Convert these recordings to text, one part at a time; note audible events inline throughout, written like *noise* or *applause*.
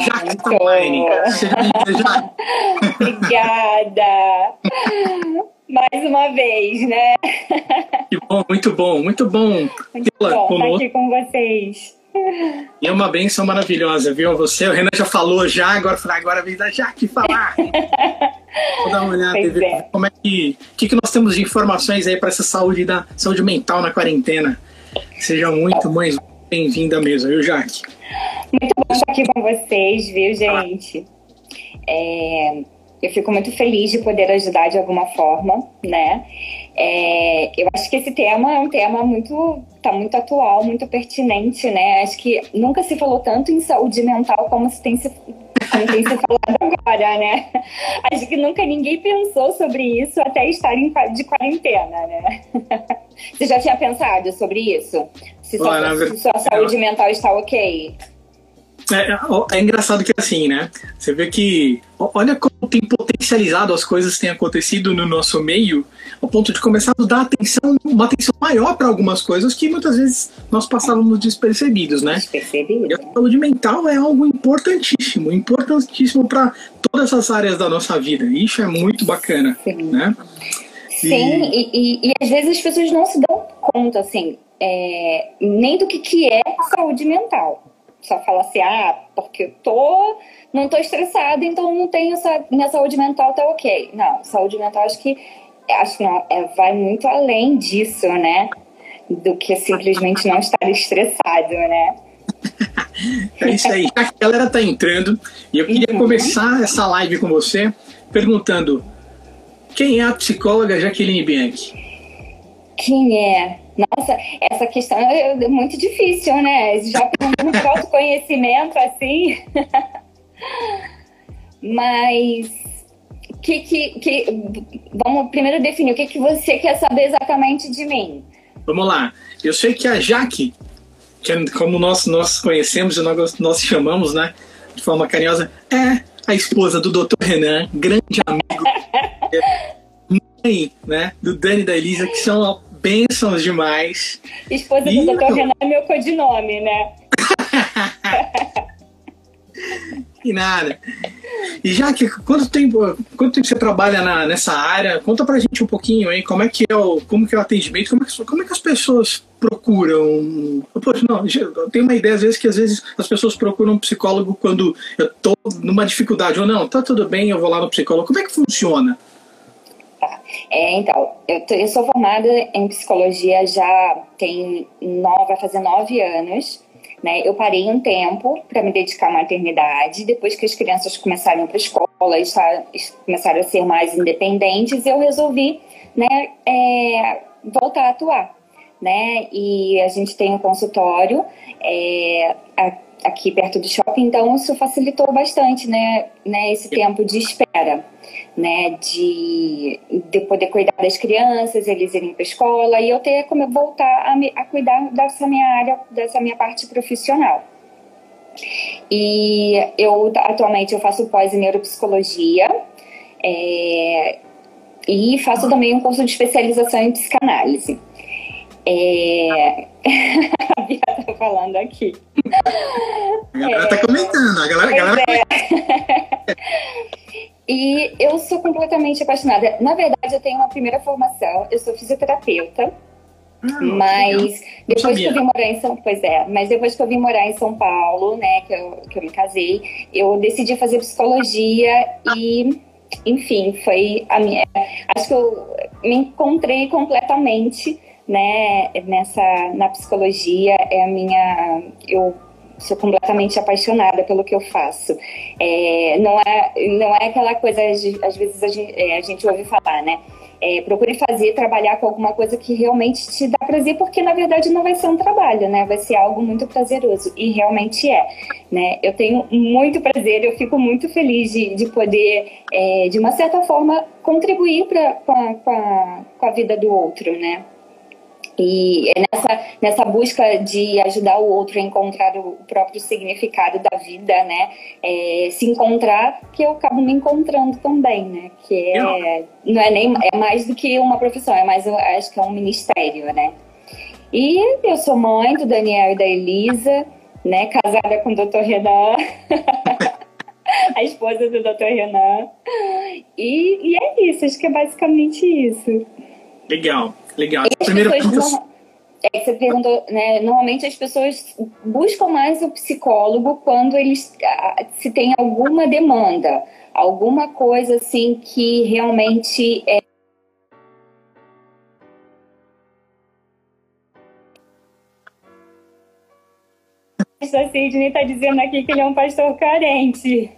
Jaque Tamani. *laughs* Obrigada. Mais uma vez, né? Que bom, muito bom, muito bom. Muito bom estar aqui com vocês. E é uma benção maravilhosa, viu? Você, o Renan já falou já, agora agora vem da Jaque falar. *laughs* Vou dar uma olhada e ver é. como é que, que, que nós temos de informações aí para essa saúde da saúde mental na quarentena. Seja muito, mãe, bem-vinda mesmo, viu, Jaque? Muito bom estar aqui com vocês, viu, gente? É, eu fico muito feliz de poder ajudar de alguma forma, né? É, eu acho que esse tema é um tema muito, tá muito atual, muito pertinente, né? Acho que nunca se falou tanto em saúde mental como se tem se, como tem se falado agora, né? Acho que nunca ninguém pensou sobre isso até estar em, de quarentena, né? Você já tinha pensado sobre isso? Se, sua, se sua saúde mental está ok? É, é, engraçado que assim, né? Você vê que olha como tem potencializado as coisas que têm acontecido no nosso meio, ao ponto de começar a dar atenção, uma atenção maior para algumas coisas que muitas vezes nós passávamos despercebidos, né? Despercebido. E a saúde mental é algo importantíssimo, importantíssimo para todas as áreas da nossa vida. Isso é muito bacana, Sim. né? Sim, e, e, e, às vezes as pessoas não se dão conta, assim, é, nem do que, que é saúde mental só fala assim, ah, porque eu tô, não tô estressada, então não tenho, minha saúde mental tá ok. Não, saúde mental acho que, acho que não, é, vai muito além disso, né? Do que simplesmente não estar estressado, né? é isso aí. A galera tá entrando e eu queria uhum. começar essa live com você perguntando quem é a psicóloga Jaqueline Bianchi? Quem é? Nossa, essa questão é, é muito difícil, né? Já perguntando por autoconhecimento, assim. *laughs* Mas que, que, que, vamos primeiro definir o que, que você quer saber exatamente de mim. Vamos lá. Eu sei que a Jaque, que é como nós, nós conhecemos e nós, nós chamamos, né, de forma carinhosa, é a esposa do Dr. Renan, grande amigo, *laughs* mãe, né, do Dani e da Elisa, que são bênçãos demais. Esposa e... do Dr. Renan é meu codinome, né? *laughs* e nada. E já que quanto tempo, quanto tempo você trabalha na, nessa área? Conta pra gente um pouquinho aí, como é que é o, como que é o atendimento, como é que, como é que as pessoas procuram? Poxa, não, eu tenho uma ideia às vezes que às vezes as pessoas procuram um psicólogo quando eu tô numa dificuldade ou não, tá tudo bem, eu vou lá no psicólogo. Como é que funciona? Tá. É, então, eu, tô, eu, sou formada em psicologia já tem nove, vai fazer nove anos. Né? Eu parei um tempo para me dedicar à maternidade. Depois que as crianças começaram para a escola, está, começaram a ser mais independentes, eu resolvi né, é, voltar a atuar. Né? E a gente tem um consultório é, aqui perto do shopping, então isso facilitou bastante né, né, esse tempo de espera né, de, de poder cuidar das crianças, eles irem para a escola e eu ter como voltar a, me, a cuidar dessa minha área, dessa minha parte profissional. E eu atualmente eu faço pós em neuropsicologia é, e faço também um curso de especialização em psicanálise. É... *laughs* a Bia tá falando aqui. A galera é... tá comentando, a galera, a galera... É. *laughs* E eu sou completamente apaixonada. Na verdade, eu tenho uma primeira formação, eu sou fisioterapeuta. Ah, mas depois que eu vim morar em São pois é, mas depois que eu vim morar em São Paulo, né, que eu, que eu me casei, eu decidi fazer psicologia e, enfim, foi a minha. Acho que eu me encontrei completamente, né, nessa na psicologia é a minha. Eu sou completamente apaixonada pelo que eu faço. É, não, é, não é aquela coisa, às vezes a gente, é, a gente ouve falar, né? É, procure fazer, trabalhar com alguma coisa que realmente te dá prazer, porque na verdade não vai ser um trabalho, né? Vai ser algo muito prazeroso e realmente é, né? Eu tenho muito prazer, eu fico muito feliz de, de poder, é, de uma certa forma, contribuir pra, com, a, com, a, com a vida do outro, né? E é nessa, nessa busca de ajudar o outro a encontrar o próprio significado da vida, né? É, se encontrar, que eu acabo me encontrando também, né? Que é, não é nem é mais do que uma profissão, é mais, eu acho que é um ministério, né? E eu sou mãe do Daniel e da Elisa, né? Casada com o Dr. Renan. *laughs* a esposa do Dr. Renan. E, e é isso, acho que é basicamente isso. Legal, legal. Primeiro é, você perguntou, né? Normalmente as pessoas buscam mais o psicólogo quando eles se tem alguma demanda, alguma coisa assim que realmente é A Sidney está dizendo aqui que ele é um pastor carente.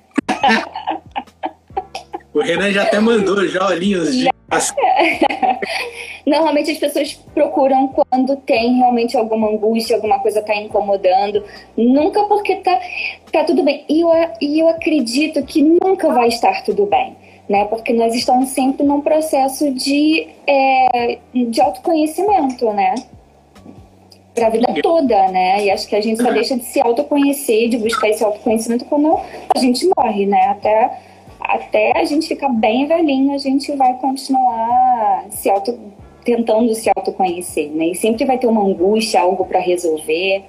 o Renan já até mandou já olhinhos de. *laughs* Normalmente as pessoas procuram quando tem realmente alguma angústia, alguma coisa está incomodando. Nunca porque tá, tá tudo bem. E eu, e eu acredito que nunca vai estar tudo bem. Né? Porque nós estamos sempre num processo de, é, de autoconhecimento, né? para a vida toda, né? E acho que a gente só deixa de se autoconhecer, de buscar esse autoconhecimento quando a gente morre, né? Até, até a gente ficar bem velhinho, a gente vai continuar se auto, tentando se autoconhecer, né? E sempre vai ter uma angústia, algo para resolver.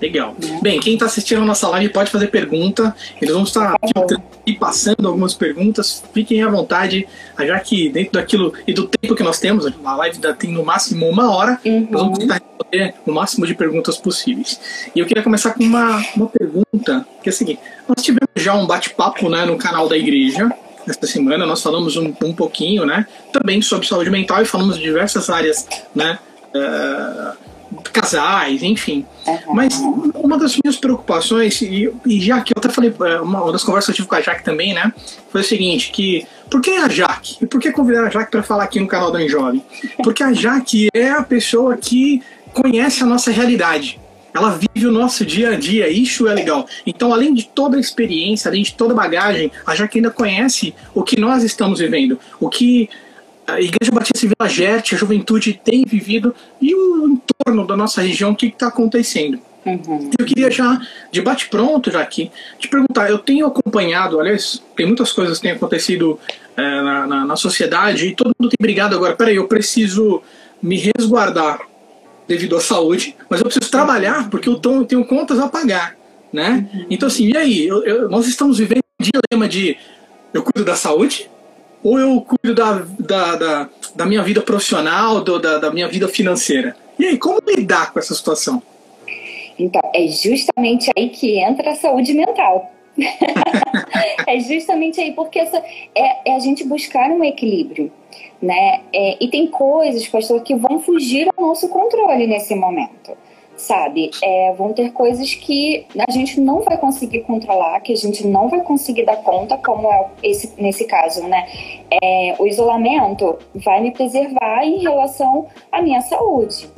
Legal. Bem, quem está assistindo a nossa live pode fazer pergunta. Eles vão estar tá e passando algumas perguntas. Fiquem à vontade, já que dentro daquilo e do tempo que nós temos, a live tem no máximo uma hora, uhum. nós vamos tentar responder o máximo de perguntas possíveis. E eu queria começar com uma, uma pergunta, que é a seguinte: nós tivemos já um bate-papo né, no canal da igreja. Esta semana nós falamos um, um pouquinho, né, também sobre saúde mental e falamos de diversas áreas, né, uh, casais, enfim. Uhum. Mas uma das minhas preocupações, e, e já que eu até falei, é, uma, uma das conversas que eu tive com a Jaque também, né? Foi o seguinte, que por que a Jaque? E por que convidar a Jaque para falar aqui no canal do Jovem? Porque a Jaque é a pessoa que conhece a nossa realidade. Ela vive o nosso dia a dia, isso é legal. Então, além de toda a experiência, além de toda a bagagem, a Jaque ainda conhece o que nós estamos vivendo, o que a Igreja Batista Vila Gerte, a juventude tem vivido e o entorno da nossa região, o que está acontecendo. Uhum. Eu queria já, de bate-pronto, já aqui, te perguntar: eu tenho acompanhado, aliás, tem muitas coisas que têm acontecido é, na, na, na, sociedade e todo mundo tem brigado agora. Peraí, eu preciso me resguardar devido à saúde, mas eu preciso trabalhar porque eu tenho contas a pagar. Né? Uhum. Então, assim, e aí? Eu, eu, nós estamos vivendo um dilema de eu cuido da saúde, ou eu cuido da, da, da, da minha vida profissional, do, da, da minha vida financeira? E aí, como lidar com essa situação? Então, é justamente aí que entra a saúde mental. *laughs* é justamente aí, porque essa, é, é, a gente buscar um equilíbrio. Né? É, e tem coisas, pastor, que vão fugir ao nosso controle nesse momento sabe? É, vão ter coisas que a gente não vai conseguir controlar, que a gente não vai conseguir dar conta, como é esse, nesse caso, né? É, o isolamento vai me preservar em relação à minha saúde,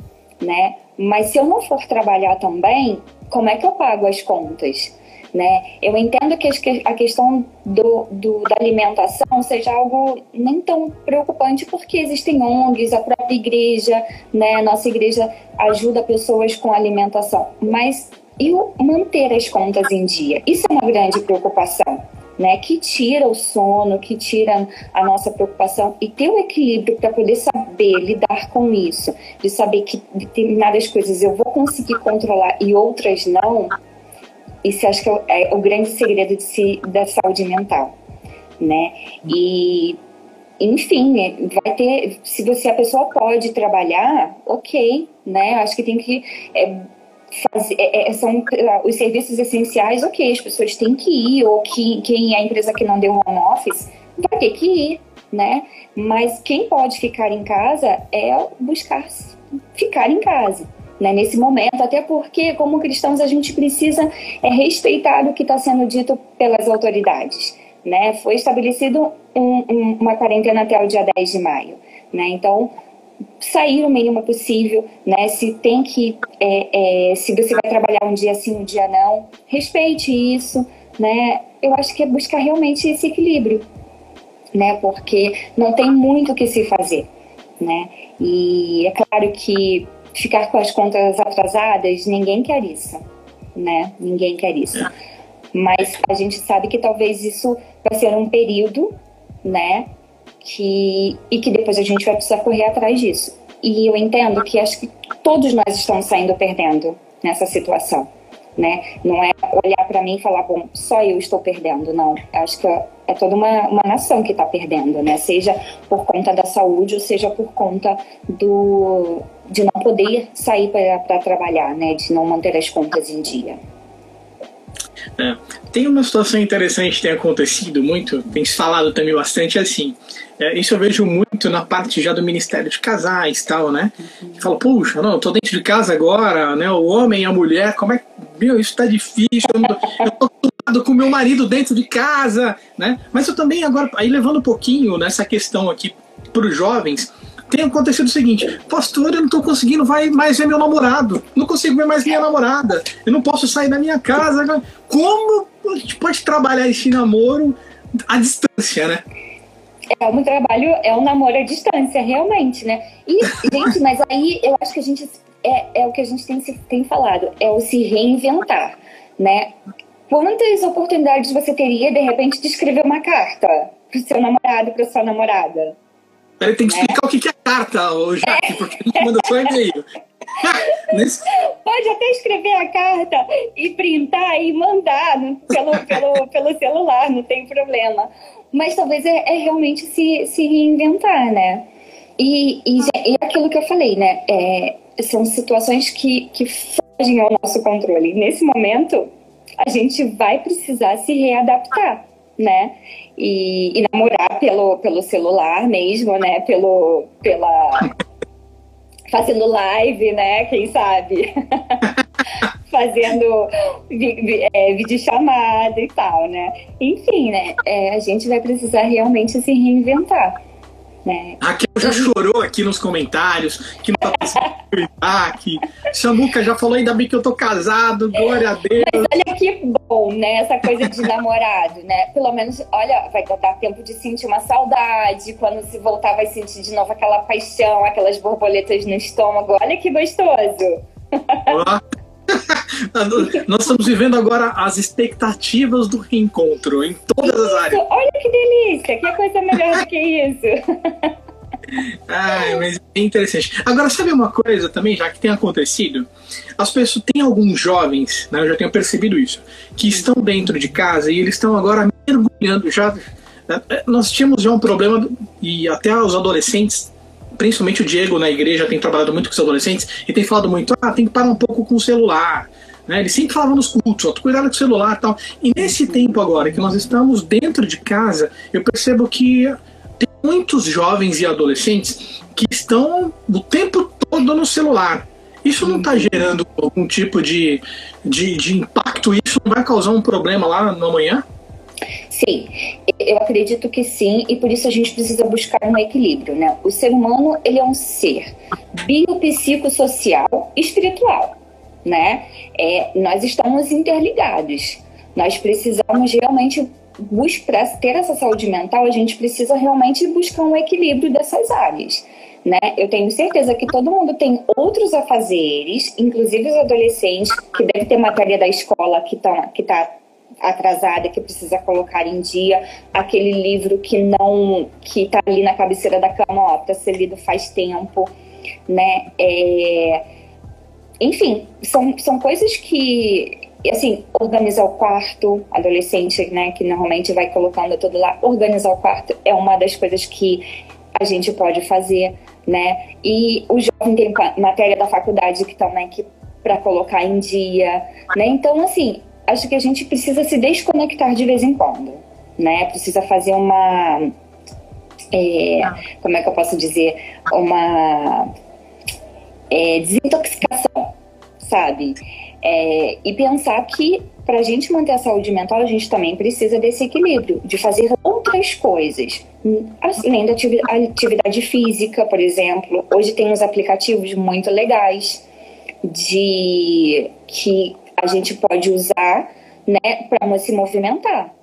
né? Mas se eu não for trabalhar também, como é que eu pago as contas? Né? Eu entendo que a questão do, do, da alimentação seja algo nem tão preocupante, porque existem ONGs, a própria igreja, né? nossa igreja ajuda pessoas com alimentação, mas e manter as contas em dia? Isso é uma grande preocupação. Né, que tira o sono, que tira a nossa preocupação e ter o um equilíbrio para poder saber lidar com isso, de saber que determinadas coisas eu vou conseguir controlar e outras não, isso acho que é, é o grande segredo de si, da saúde mental, né? E enfim, né, vai ter, se você a pessoa pode trabalhar, ok, né? Acho que tem que é, fazer, é, é são os serviços essenciais, ok, as pessoas têm que ir, ou que, quem é a empresa que não deu home office vai ter que ir, né? Mas quem pode ficar em casa é buscar ficar em casa né, nesse momento, até porque, como cristãos, a gente precisa é, respeitar o que está sendo dito pelas autoridades. Né? Foi estabelecido um, um, uma quarentena até o dia 10 de maio. Né? Então, sair o mínimo possível, né? Se tem que, é, é, se você vai trabalhar um dia sim, um dia não, respeite isso, né? Eu acho que é buscar realmente esse equilíbrio, né? Porque não tem muito o que se fazer, né? E é claro que ficar com as contas atrasadas, ninguém quer isso, né? Ninguém quer isso. Mas a gente sabe que talvez isso vai ser um período, né? Que, e que depois a gente vai precisar correr atrás disso. E eu entendo que acho que todos nós estamos saindo perdendo nessa situação, né? Não é olhar para mim e falar, bom, só eu estou perdendo, não. Acho que é toda uma, uma nação que está perdendo, né? Seja por conta da saúde ou seja por conta do de não poder sair para trabalhar, né? De não manter as contas em dia. É. Tem uma situação interessante que tem acontecido muito, tem se falado também bastante assim. É, isso eu vejo muito na parte já do Ministério de Casais tal, né? Que fala, puxa, não, eu tô dentro de casa agora, né? O homem e a mulher, como é que. Meu, isso tá difícil, eu, eu tô com meu marido dentro de casa, né? Mas eu também agora, aí levando um pouquinho nessa questão aqui para os jovens, tem acontecido o seguinte: Pastor, eu não estou conseguindo vai mais ver meu namorado, não consigo ver mais minha namorada, eu não posso sair da minha casa. Como a gente pode trabalhar esse namoro à distância, né? É um trabalho, é um namoro à distância, realmente, né? E, *laughs* gente, mas aí eu acho que a gente. É, é o que a gente tem, tem falado, é o se reinventar, né? Quantas oportunidades você teria, de repente, de escrever uma carta para o seu namorado, para sua namorada? Peraí, tem que explicar é. o que é carta, ô Jaque, porque gente manda só e-mail. *laughs* Pode até escrever a carta e printar e mandar pelo, pelo, pelo celular, não tem problema mas talvez é, é realmente se, se reinventar, né? E, e, e aquilo que eu falei, né? É, são situações que, que fogem ao nosso controle. Nesse momento, a gente vai precisar se readaptar, né? E, e namorar pelo, pelo celular mesmo, né? Pelo, pela... Fazendo live, né? Quem sabe? *laughs* fazendo é, videochamada e tal, né? Enfim, né? É, a gente vai precisar realmente se reinventar. Né? Raquel já chorou aqui nos comentários, que não tá conseguindo *laughs* que Samuca já falou, ainda bem que eu tô casado, glória a Deus. Mas olha que bom, né? Essa coisa de namorado, né? Pelo menos, olha, vai dar tempo de sentir uma saudade. Quando se voltar, vai sentir de novo aquela paixão, aquelas borboletas no estômago. Olha que gostoso. *laughs* *laughs* Nós estamos vivendo agora as expectativas do reencontro em todas isso, as áreas. Olha que delícia, que coisa melhor do que isso. *laughs* Ai, mas é interessante. Agora, sabe uma coisa também, já que tem acontecido? As pessoas, tem alguns jovens, né, eu já tenho percebido isso, que estão dentro de casa e eles estão agora mergulhando. Já, né, nós tínhamos já um problema, e até os adolescentes principalmente o Diego na igreja tem trabalhado muito com os adolescentes e tem falado muito, ah, tem que parar um pouco com o celular. Né? Ele sempre falava nos cultos, ó, cuidado com o celular e tal. E nesse tempo agora que nós estamos dentro de casa, eu percebo que tem muitos jovens e adolescentes que estão o tempo todo no celular. Isso não está gerando algum tipo de, de, de impacto? Isso não vai causar um problema lá no amanhã? Sim, eu acredito que sim, e por isso a gente precisa buscar um equilíbrio, né? O ser humano, ele é um ser biopsicossocial espiritual, né? É, nós estamos interligados. Nós precisamos realmente buscar ter essa saúde mental, a gente precisa realmente buscar um equilíbrio dessas áreas. Né? Eu tenho certeza que todo mundo tem outros afazeres, inclusive os adolescentes, que devem ter matéria da escola que está que tá atrasada que precisa colocar em dia, aquele livro que não que está ali na cabeceira da cama, ó, para ser lido faz tempo, né? É... Enfim, são, são coisas que assim, organizar o quarto, adolescente, né, que normalmente vai colocando tudo lá, organizar o quarto é uma das coisas que a gente pode fazer, né? E o jovem tem matéria da faculdade que também que para colocar em dia, né? Então, assim, acho que a gente precisa se desconectar de vez em quando, né? Precisa fazer uma. É, como é que eu posso dizer? Uma é, desintoxicação, sabe? É, e pensar que para a gente manter a saúde mental, a gente também precisa desse equilíbrio, de fazer outras coisas, além da atividade física, por exemplo. Hoje tem uns aplicativos muito legais de que a gente pode usar, né, para se movimentar,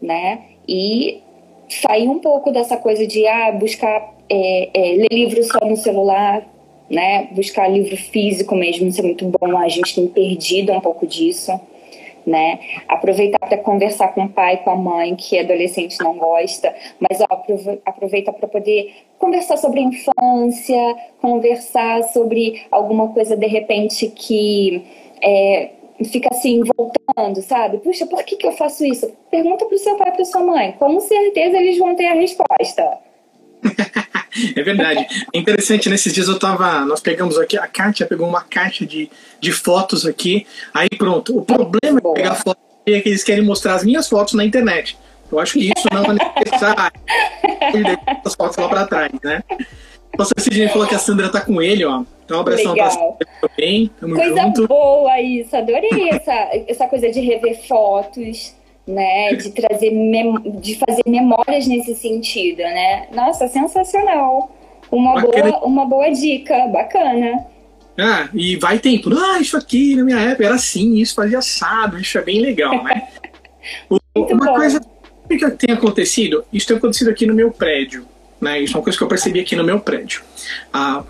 né? E sair um pouco dessa coisa de ah, buscar é, é, ler livro só no celular, né? Buscar livro físico mesmo, isso é muito bom. A gente tem perdido um pouco disso, né? Aproveitar para conversar com o pai, com a mãe, que adolescente não gosta, mas ó, aproveita para poder conversar sobre a infância, conversar sobre alguma coisa de repente que é, fica assim, voltando, sabe? Puxa, por que, que eu faço isso? Pergunta pro seu pai e pra sua mãe. Com certeza eles vão ter a resposta. *laughs* é verdade. É interessante, nesses dias eu tava. Nós pegamos aqui, a Kátia pegou uma caixa de, de fotos aqui. Aí pronto. O problema de pegar foto é que eles querem mostrar as minhas fotos na internet. Eu acho que isso não é *laughs* necessário. as fotos lá pra trás, né? Esse dia falou que a Sandra tá com ele, ó. Então, um abração pra Sandra também. Tamo coisa junto. boa isso. Adorei essa, essa coisa de rever fotos né? De trazer, de fazer memórias nesse sentido, né? Nossa, sensacional. Uma boa, uma boa dica, bacana. Ah, e vai tempo. Ah, isso aqui na minha época era assim, isso fazia assado, isso é bem legal, né? *laughs* uma bom. coisa que tem acontecido, isso tem acontecido aqui no meu prédio. Né? Isso é uma coisa que eu percebi aqui no meu prédio. Ah,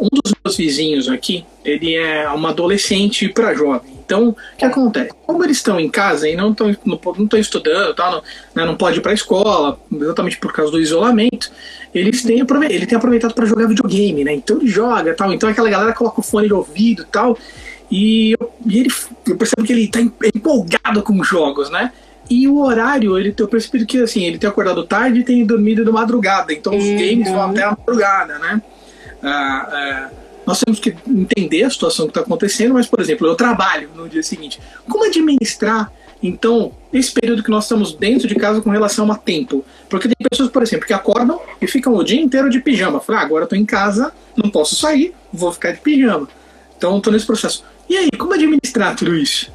um dos meus vizinhos aqui, ele é uma adolescente para jovem. Então, o que acontece? Como eles estão em casa e não estão não, não estudando, tal, não, né, não pode ir para a escola, exatamente por causa do isolamento, eles têm ele tem aproveitado para jogar videogame, né? Então ele joga, tal. Então aquela galera coloca o fone de ouvido, tal. E, eu, e ele, eu percebo que ele está empolgado com os jogos, né? E o horário, ele eu percebi que assim, ele tem acordado tarde e tem dormido de madrugada. Então os uhum. games vão até a madrugada, né? Ah, ah, nós temos que entender a situação que está acontecendo, mas, por exemplo, eu trabalho no dia seguinte. Como administrar, então, esse período que nós estamos dentro de casa com relação a tempo? Porque tem pessoas, por exemplo, que acordam e ficam o dia inteiro de pijama. Falam, ah, agora estou em casa, não posso sair, vou ficar de pijama. Então, estou nesse processo. E aí, como administrar tudo isso?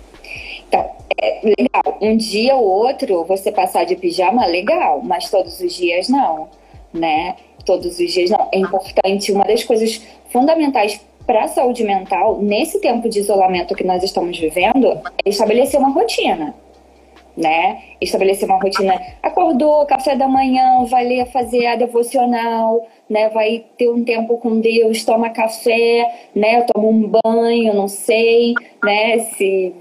É legal. Um dia ou outro você passar de pijama, legal, mas todos os dias não, né? Todos os dias não. É importante, uma das coisas fundamentais para a saúde mental, nesse tempo de isolamento que nós estamos vivendo, é estabelecer uma rotina. Né? Estabelecer uma rotina. Acordou, café da manhã, vai ler, fazer a devocional, né? Vai ter um tempo com Deus, toma café, né? Toma um banho, não sei, né? Se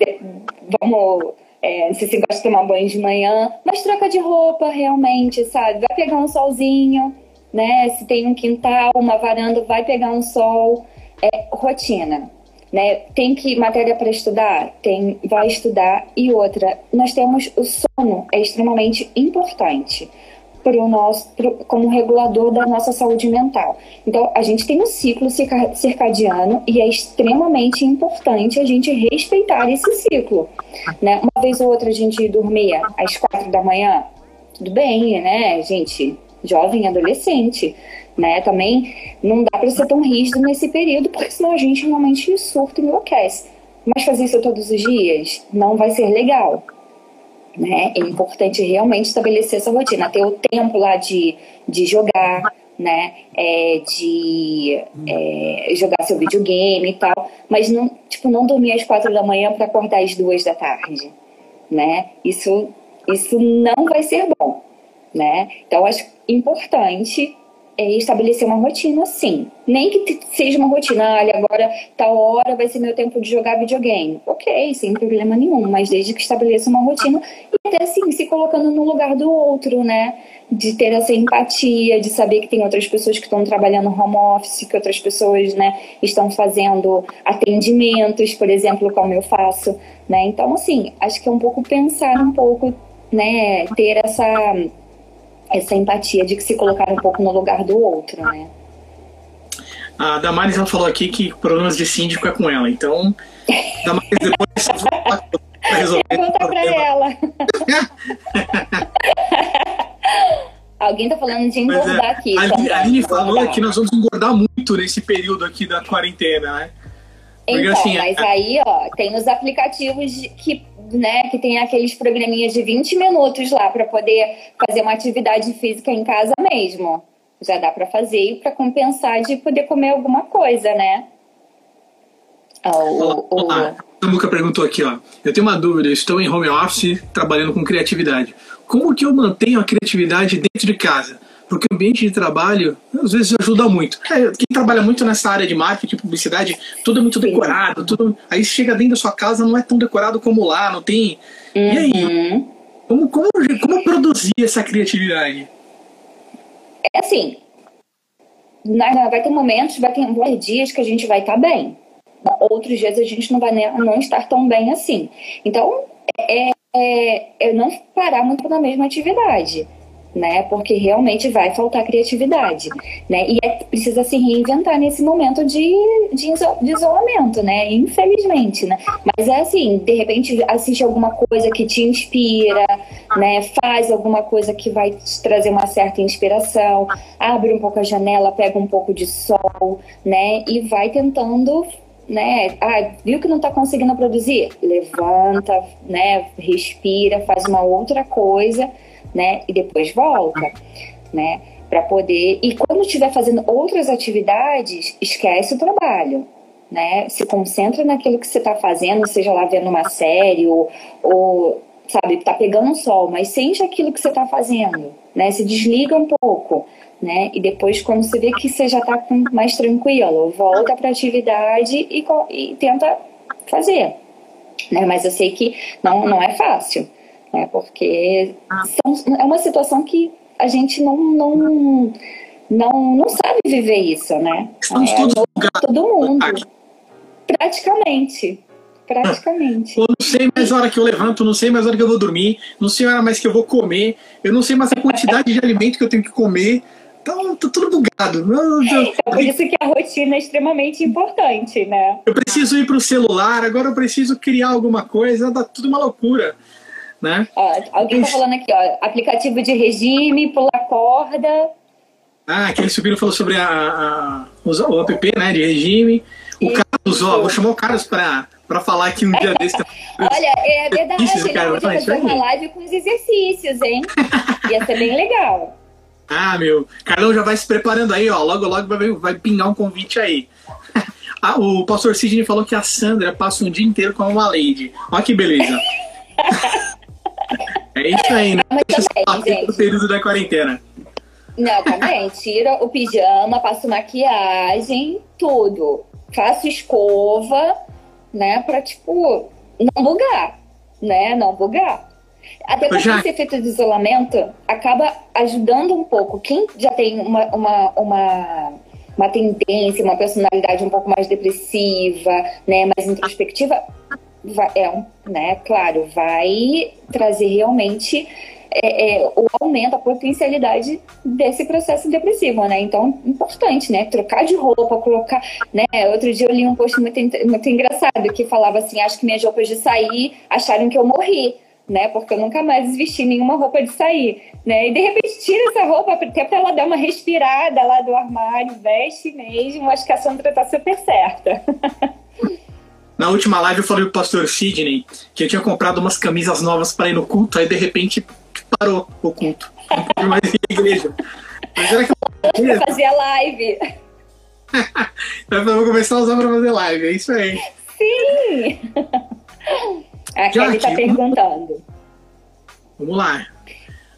vamos, é, se você gosta de tomar banho de manhã, mas troca de roupa realmente, sabe? Vai pegar um solzinho, né? Se tem um quintal, uma varanda, vai pegar um sol. É rotina, né? Tem que matéria para estudar, tem, vai estudar e outra. Nós temos o sono é extremamente importante o nosso como regulador da nossa saúde mental. Então a gente tem um ciclo circadiano e é extremamente importante a gente respeitar esse ciclo, né? Uma vez ou outra a gente dormia às quatro da manhã, tudo bem, né, gente? jovem, adolescente, né? Também não dá para ser tão rígido nesse período, porque senão a gente realmente surta e enlouquece. Mas fazer isso todos os dias não vai ser legal, né? É importante realmente estabelecer essa rotina, ter o tempo lá de, de jogar, né? É, de é, jogar seu videogame e tal, mas não, tipo, não dormir às quatro da manhã para acordar às duas da tarde, né? Isso, isso não vai ser bom, né? Então, acho importante é estabelecer uma rotina, sim. Nem que seja uma rotina, olha, agora tal hora vai ser meu tempo de jogar videogame. Ok, sem problema nenhum, mas desde que estabeleça uma rotina e até assim, se colocando no lugar do outro, né? De ter essa empatia, de saber que tem outras pessoas que estão trabalhando home office, que outras pessoas, né, estão fazendo atendimentos, por exemplo, como eu faço, né? Então, assim, acho que é um pouco pensar um pouco, né, ter essa essa empatia de que se colocar um pouco no lugar do outro, né? A Damares ela falou aqui que problemas de síndico é com ela, então *laughs* Damares depois vai resolver. Pergunta pra ela. *laughs* Alguém tá falando de engordar é, aqui. A Aline falou que nós vamos engordar muito nesse período aqui da quarentena, né? Porque, então, assim, mas a... aí, ó, tem os aplicativos que né, que tem aqueles programinhas de 20 minutos lá para poder fazer uma atividade física em casa mesmo. Já dá para fazer para compensar de poder comer alguma coisa, né? Oh. Ah, a Luca perguntou aqui, ó. Eu tenho uma dúvida, estou em home office trabalhando com criatividade. Como que eu mantenho a criatividade dentro de casa? Porque o ambiente de trabalho às vezes ajuda muito. É, quem trabalha muito nessa área de marketing, publicidade, tudo é muito decorado, tudo. Aí chega dentro da sua casa, não é tão decorado como lá, não tem. Uhum. E aí? Uhum. Como, como, como produzir essa criatividade? É assim, vai ter momentos, vai ter dias que a gente vai estar tá bem, outros dias a gente não vai não estar tão bem assim. Então, é, é, é não parar muito na mesma atividade né? Porque realmente vai faltar criatividade, né? E é, precisa se reinventar nesse momento de, de, de, isolamento, né? Infelizmente, né? Mas é assim, de repente assiste alguma coisa que te inspira, né? Faz alguma coisa que vai te trazer uma certa inspiração, abre um pouco a janela, pega um pouco de sol, né? E vai tentando né? Ah, viu que não está conseguindo produzir? Levanta, né? Respira, faz uma outra coisa né? E depois volta, né? Para poder. E quando estiver fazendo outras atividades, esquece o trabalho. Né? Se concentra naquilo que você está fazendo, seja lá vendo uma série ou, ou sabe, tá pegando um sol, mas sente aquilo que você está fazendo, né? Se desliga um pouco, né? E depois, quando você vê que você já está mais tranquilo, volta para a atividade e, e, tenta fazer, né? Mas eu sei que não, não é fácil, né? Porque ah. são, é uma situação que a gente não, não, não, não sabe viver isso, né? Estamos é, todos todo mundo. Praticamente. Praticamente. Eu não sei mais a hora que eu levanto, não sei mais a hora que eu vou dormir, não sei a hora mais que eu vou comer, eu não sei mais a quantidade de alimento que eu tenho que comer. Então, tá tudo bugado. É por isso que a rotina é extremamente importante, né? Eu preciso ir para o celular, agora eu preciso criar alguma coisa, dá tudo uma loucura né? Ó, alguém tá falando aqui, ó, aplicativo de regime, pular corda. Ah, que eles subiram falou sobre a, a, o app, né, de regime. O Isso. Carlos, ó, vou chamar o Carlos para para falar aqui um dia desse. *laughs* Olha, é verdade, ele cara, podia fazer uma live com os exercícios, hein? *laughs* Ia ser bem legal. Ah, meu. Carlão já vai se preparando aí, ó. Logo, logo vai, vai pingar um convite aí. *laughs* ah, o pastor Sidney falou que a Sandra passa um dia inteiro com uma lady. Olha que beleza. É isso aí, né? Mas também, gente. O período da quarentena. Não, também. Tira o pijama, passo maquiagem, tudo. Faço escova, né? Pra, tipo, não bugar, né? Não bugar. Até porque já... esse efeito de isolamento acaba ajudando um pouco. Quem já tem uma, uma, uma, uma tendência, uma personalidade um pouco mais depressiva, né? Mais introspectiva, vai, é um, né, claro, vai trazer realmente é, é, o aumento, a potencialidade desse processo depressivo, né? Então, importante, né? Trocar de roupa, colocar, né? Outro dia eu li um post muito, muito engraçado que falava assim, acho que minhas roupas de sair acharam que eu morri, né? Porque eu nunca mais vesti nenhuma roupa de sair, né? E de repente tira essa roupa até para ela dar uma respirada lá do armário, veste mesmo. Acho que a Sandra tá super certa. *laughs* Na última live eu falei pro pastor Sidney que eu tinha comprado umas camisas novas para ir no culto, aí de repente parou o culto. *laughs* Não pude mais ir à igreja. Mas era que eu fazia live. *laughs* eu vou começar a usar para fazer live, é isso aí. Sim! A Kelly tá perguntando. Vamos lá.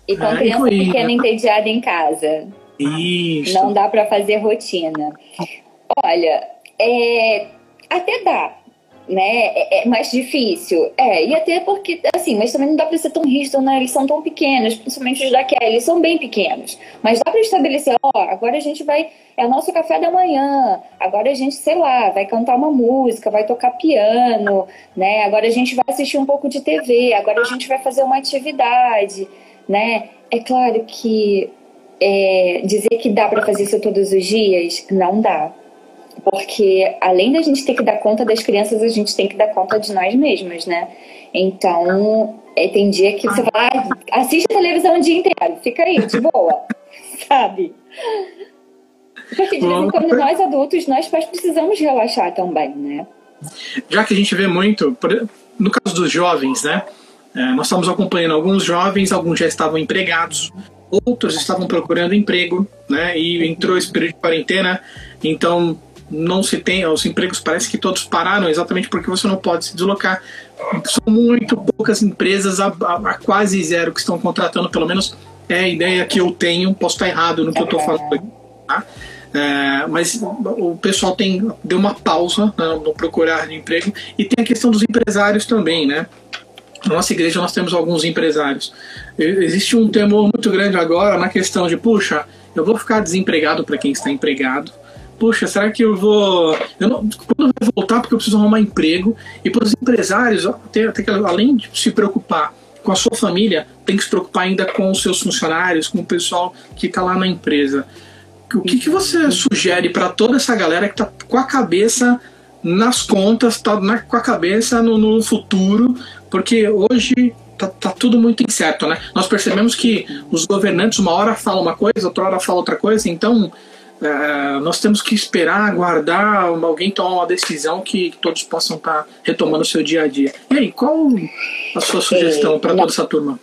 E com criança pequena entediada em casa. Isso. Não dá para fazer rotina. Olha, é, até dá, né? É, é, mais difícil. É, e até porque, assim, mas também não dá para ser tão rígido, né? Eles são tão pequenos, principalmente os da Kelly, eles são bem pequenos. Mas dá para estabelecer, ó, agora a gente vai. É o nosso café da manhã, agora a gente, sei lá, vai cantar uma música, vai tocar piano, né? Agora a gente vai assistir um pouco de TV, agora a gente vai fazer uma atividade, né? É claro que é, dizer que dá para fazer isso todos os dias, não dá porque além da gente ter que dar conta das crianças, a gente tem que dar conta de nós mesmos, né? Então, é, tem dia que você vai, ah, assiste a televisão o dia inteiro, fica aí, de boa, *laughs* sabe? Porque de vez em quando nós adultos, nós pais precisamos relaxar também, né? Já que a gente vê muito, no caso dos jovens, né? É, nós estamos acompanhando alguns jovens, alguns já estavam empregados, outros estavam procurando emprego, né? E entrou esse período de quarentena, então não se tem, os empregos parece que todos pararam exatamente porque você não pode se deslocar. São muito poucas empresas, a, a, a quase zero, que estão contratando, pelo menos é a ideia que eu tenho, posso estar errado no que eu estou falando aqui, tá? É, mas o pessoal tem deu uma pausa né, no procurar de emprego e tem a questão dos empresários também, né? Na nossa igreja nós temos alguns empresários. Existe um temor muito grande agora na questão de, puxa, eu vou ficar desempregado para quem está empregado, poxa, será que eu vou. Eu não, quando vai voltar, porque eu preciso arrumar emprego. E para os empresários, tem, tem que, além de se preocupar com a sua família, tem que se preocupar ainda com os seus funcionários, com o pessoal que está lá na empresa. O que, que você sugere para toda essa galera que está com a cabeça nas contas, está com a cabeça no, no futuro? Porque hoje tá, tá, tudo muito incerto, né? Nós percebemos que os governantes uma hora falam uma coisa, outra hora falam outra coisa, então é, nós temos que esperar, aguardar alguém tomar uma decisão que todos possam estar tá retomando o seu dia a dia. E aí, qual a sua sugestão para toda essa turma?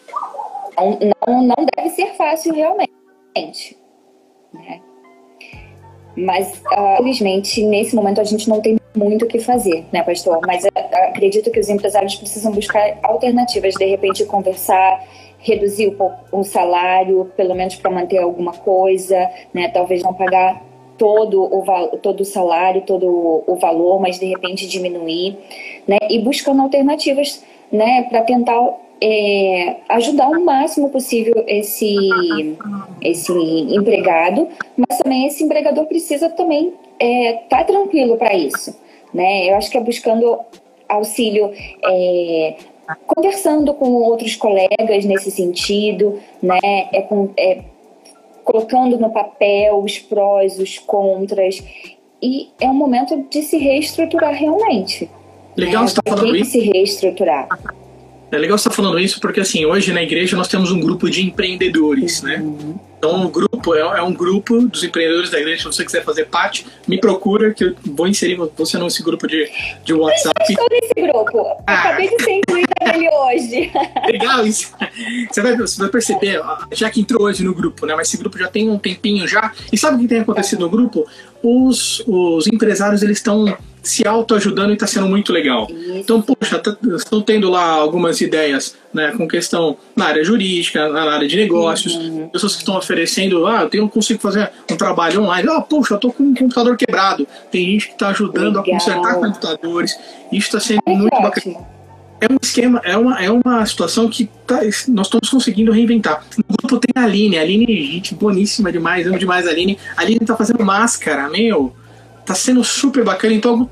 Não, não deve ser fácil realmente. Né? Mas, uh, felizmente, nesse momento a gente não tem muito o que fazer, né, pastor? Mas uh, acredito que os empresários precisam buscar alternativas, de repente conversar, reduzir o, o salário, pelo menos para manter alguma coisa, né? Talvez não pagar todo o, todo o salário, todo o valor, mas de repente diminuir, né? E buscando alternativas, né, para tentar é, ajudar o máximo possível esse, esse empregado, mas também esse empregador precisa também estar é, tá tranquilo para isso. Né? Eu acho que é buscando auxílio, é, conversando com outros colegas nesse sentido, né? é, com, é colocando no papel os prós, os contras, e é um momento de se reestruturar realmente. Legal né? você tá falando isso. se reestruturar. É legal você estar falando isso porque, assim, hoje na igreja nós temos um grupo de empreendedores, né? Então, o grupo é, é, um grupo dos empreendedores da igreja. Se você quiser fazer parte, me procura que eu vou inserir você nesse grupo de, de WhatsApp. Eu estou nesse grupo. Ah. Acabei de ser incluída nele hoje. *laughs* Legal isso. Você vai, você vai perceber, já que entrou hoje no grupo, né? Mas esse grupo já tem um tempinho já. E sabe o que tem acontecido no grupo? Os, os empresários, eles estão se autoajudando e está sendo muito legal. Isso. Então, poxa, tá, estão tendo lá algumas ideias né, com questão na área jurídica, na área de negócios, uhum. pessoas que estão oferecendo, ah, eu tenho, consigo fazer um trabalho online, ah, poxa, eu estou com um computador quebrado. Tem gente que está ajudando legal. a consertar computadores. Isso está sendo é muito bacana. É um esquema, é uma, é uma situação que tá, nós estamos conseguindo reinventar. No grupo tem a Aline, a Aline, gente boníssima demais, amo demais a Aline. A Aline tá fazendo máscara, meu tá sendo super bacana. Então,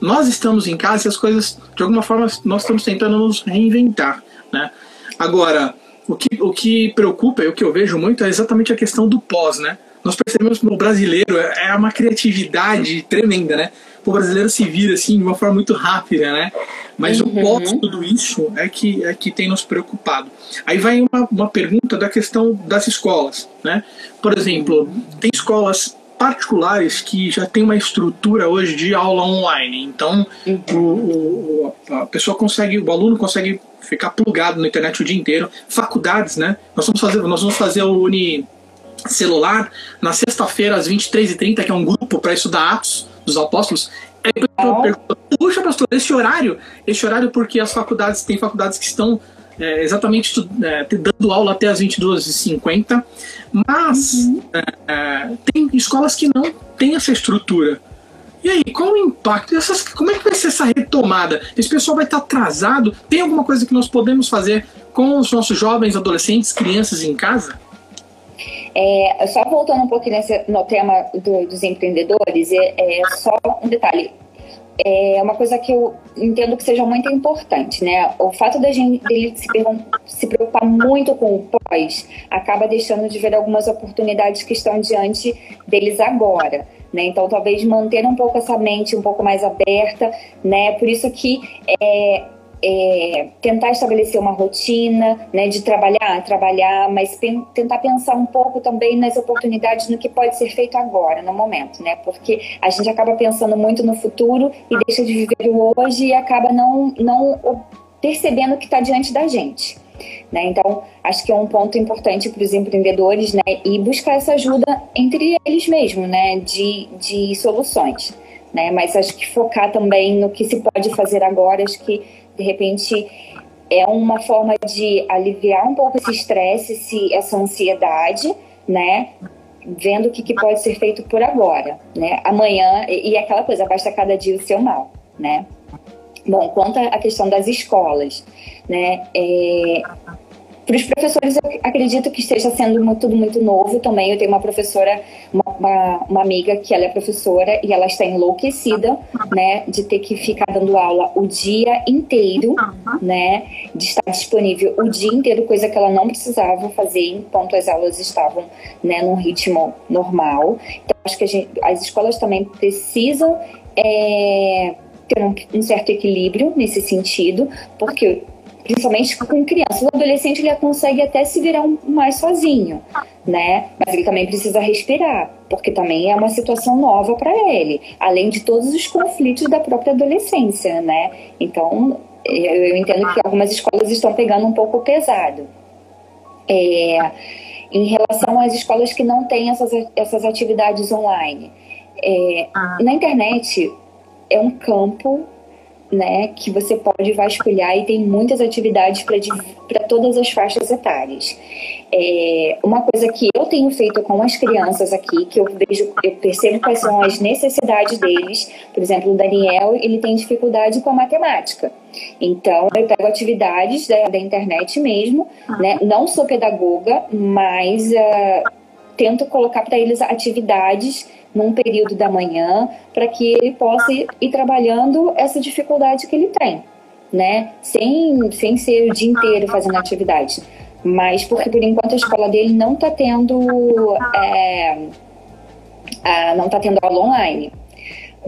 nós estamos em casa e as coisas, de alguma forma, nós estamos tentando nos reinventar, né? Agora, o que, o que preocupa e o que eu vejo muito é exatamente a questão do pós, né? Nós percebemos que o brasileiro é uma criatividade tremenda, né? O brasileiro se vira assim de uma forma muito rápida, né? Mas uhum. o pós tudo isso é que, é que tem nos preocupado. Aí vai uma, uma pergunta da questão das escolas, né? Por exemplo, tem escolas particulares que já tem uma estrutura hoje de aula online. Então, uhum. o, o, a pessoa consegue, o aluno consegue ficar plugado na internet o dia inteiro. Faculdades, né? Nós vamos fazer, nós vamos fazer o Uni celular na sexta-feira às 23h30, que é um grupo para estudar Atos dos Apóstolos. Aí a pergunta, puxa, pastor, esse horário, esse horário porque as faculdades, tem faculdades que estão é, exatamente é, dando aula até as 22h50, mas uhum. é, tem escolas que não têm essa estrutura. E aí, qual o impacto? Essas, como é que vai ser essa retomada? Esse pessoal vai estar atrasado? Tem alguma coisa que nós podemos fazer com os nossos jovens, adolescentes, crianças em casa? É, só voltando um pouquinho nesse, no tema do, dos empreendedores, é, é, só um detalhe é uma coisa que eu entendo que seja muito importante, né? O fato da gente dele se, se preocupar muito com o pós acaba deixando de ver algumas oportunidades que estão diante deles agora. Né? Então, talvez manter um pouco essa mente um pouco mais aberta, né? Por isso que é, é, tentar estabelecer uma rotina, né, de trabalhar, trabalhar, mas pen tentar pensar um pouco também nas oportunidades no que pode ser feito agora, no momento, né? Porque a gente acaba pensando muito no futuro e deixa de viver o hoje e acaba não, não percebendo o que está diante da gente. Né? Então, acho que é um ponto importante para os empreendedores né? e buscar essa ajuda entre eles mesmos, né? de, de soluções. Né? Mas acho que focar também no que se pode fazer agora, acho que de repente é uma forma de aliviar um pouco esse estresse, essa ansiedade, né? Vendo o que, que, pode ser feito por agora, né? Amanhã, e, e aquela coisa, basta cada dia o seu mal, né? Bom, quanto à questão das escolas, né? É, para os professores, eu acredito que esteja sendo muito, tudo muito novo também. Eu tenho uma professora, uma, uma, uma, amiga que ela é professora e ela está enlouquecida, né, de ter que ficar dando aula o dia inteiro, né, de estar disponível o dia inteiro, coisa que ela não precisava fazer enquanto as aulas estavam, né, num ritmo normal. Então, acho que gente, as escolas também precisam é, ter um, um certo equilíbrio nesse sentido, porque principalmente com criança. O adolescente ele consegue até se virar mais sozinho, né? Mas ele também precisa respirar, porque também é uma situação nova para ele, além de todos os conflitos da própria adolescência, né? Então, eu entendo que algumas escolas estão pegando um pouco pesado. É, em relação às escolas que não têm essas, essas atividades online, é, na internet é um campo né, que você pode vasculhar e tem muitas atividades para todas as faixas etárias. É, uma coisa que eu tenho feito com as crianças aqui, que eu vejo, eu percebo quais são as necessidades deles. Por exemplo, o Daniel, ele tem dificuldade com a matemática. Então, eu pego atividades da, da internet mesmo, né? Não sou pedagoga, mas uh, tento colocar para eles atividades num período da manhã, para que ele possa ir trabalhando essa dificuldade que ele tem, né? Sem, sem ser o dia inteiro fazendo atividade. Mas porque por enquanto a escola dele não está tendo. É, não está tendo aula online.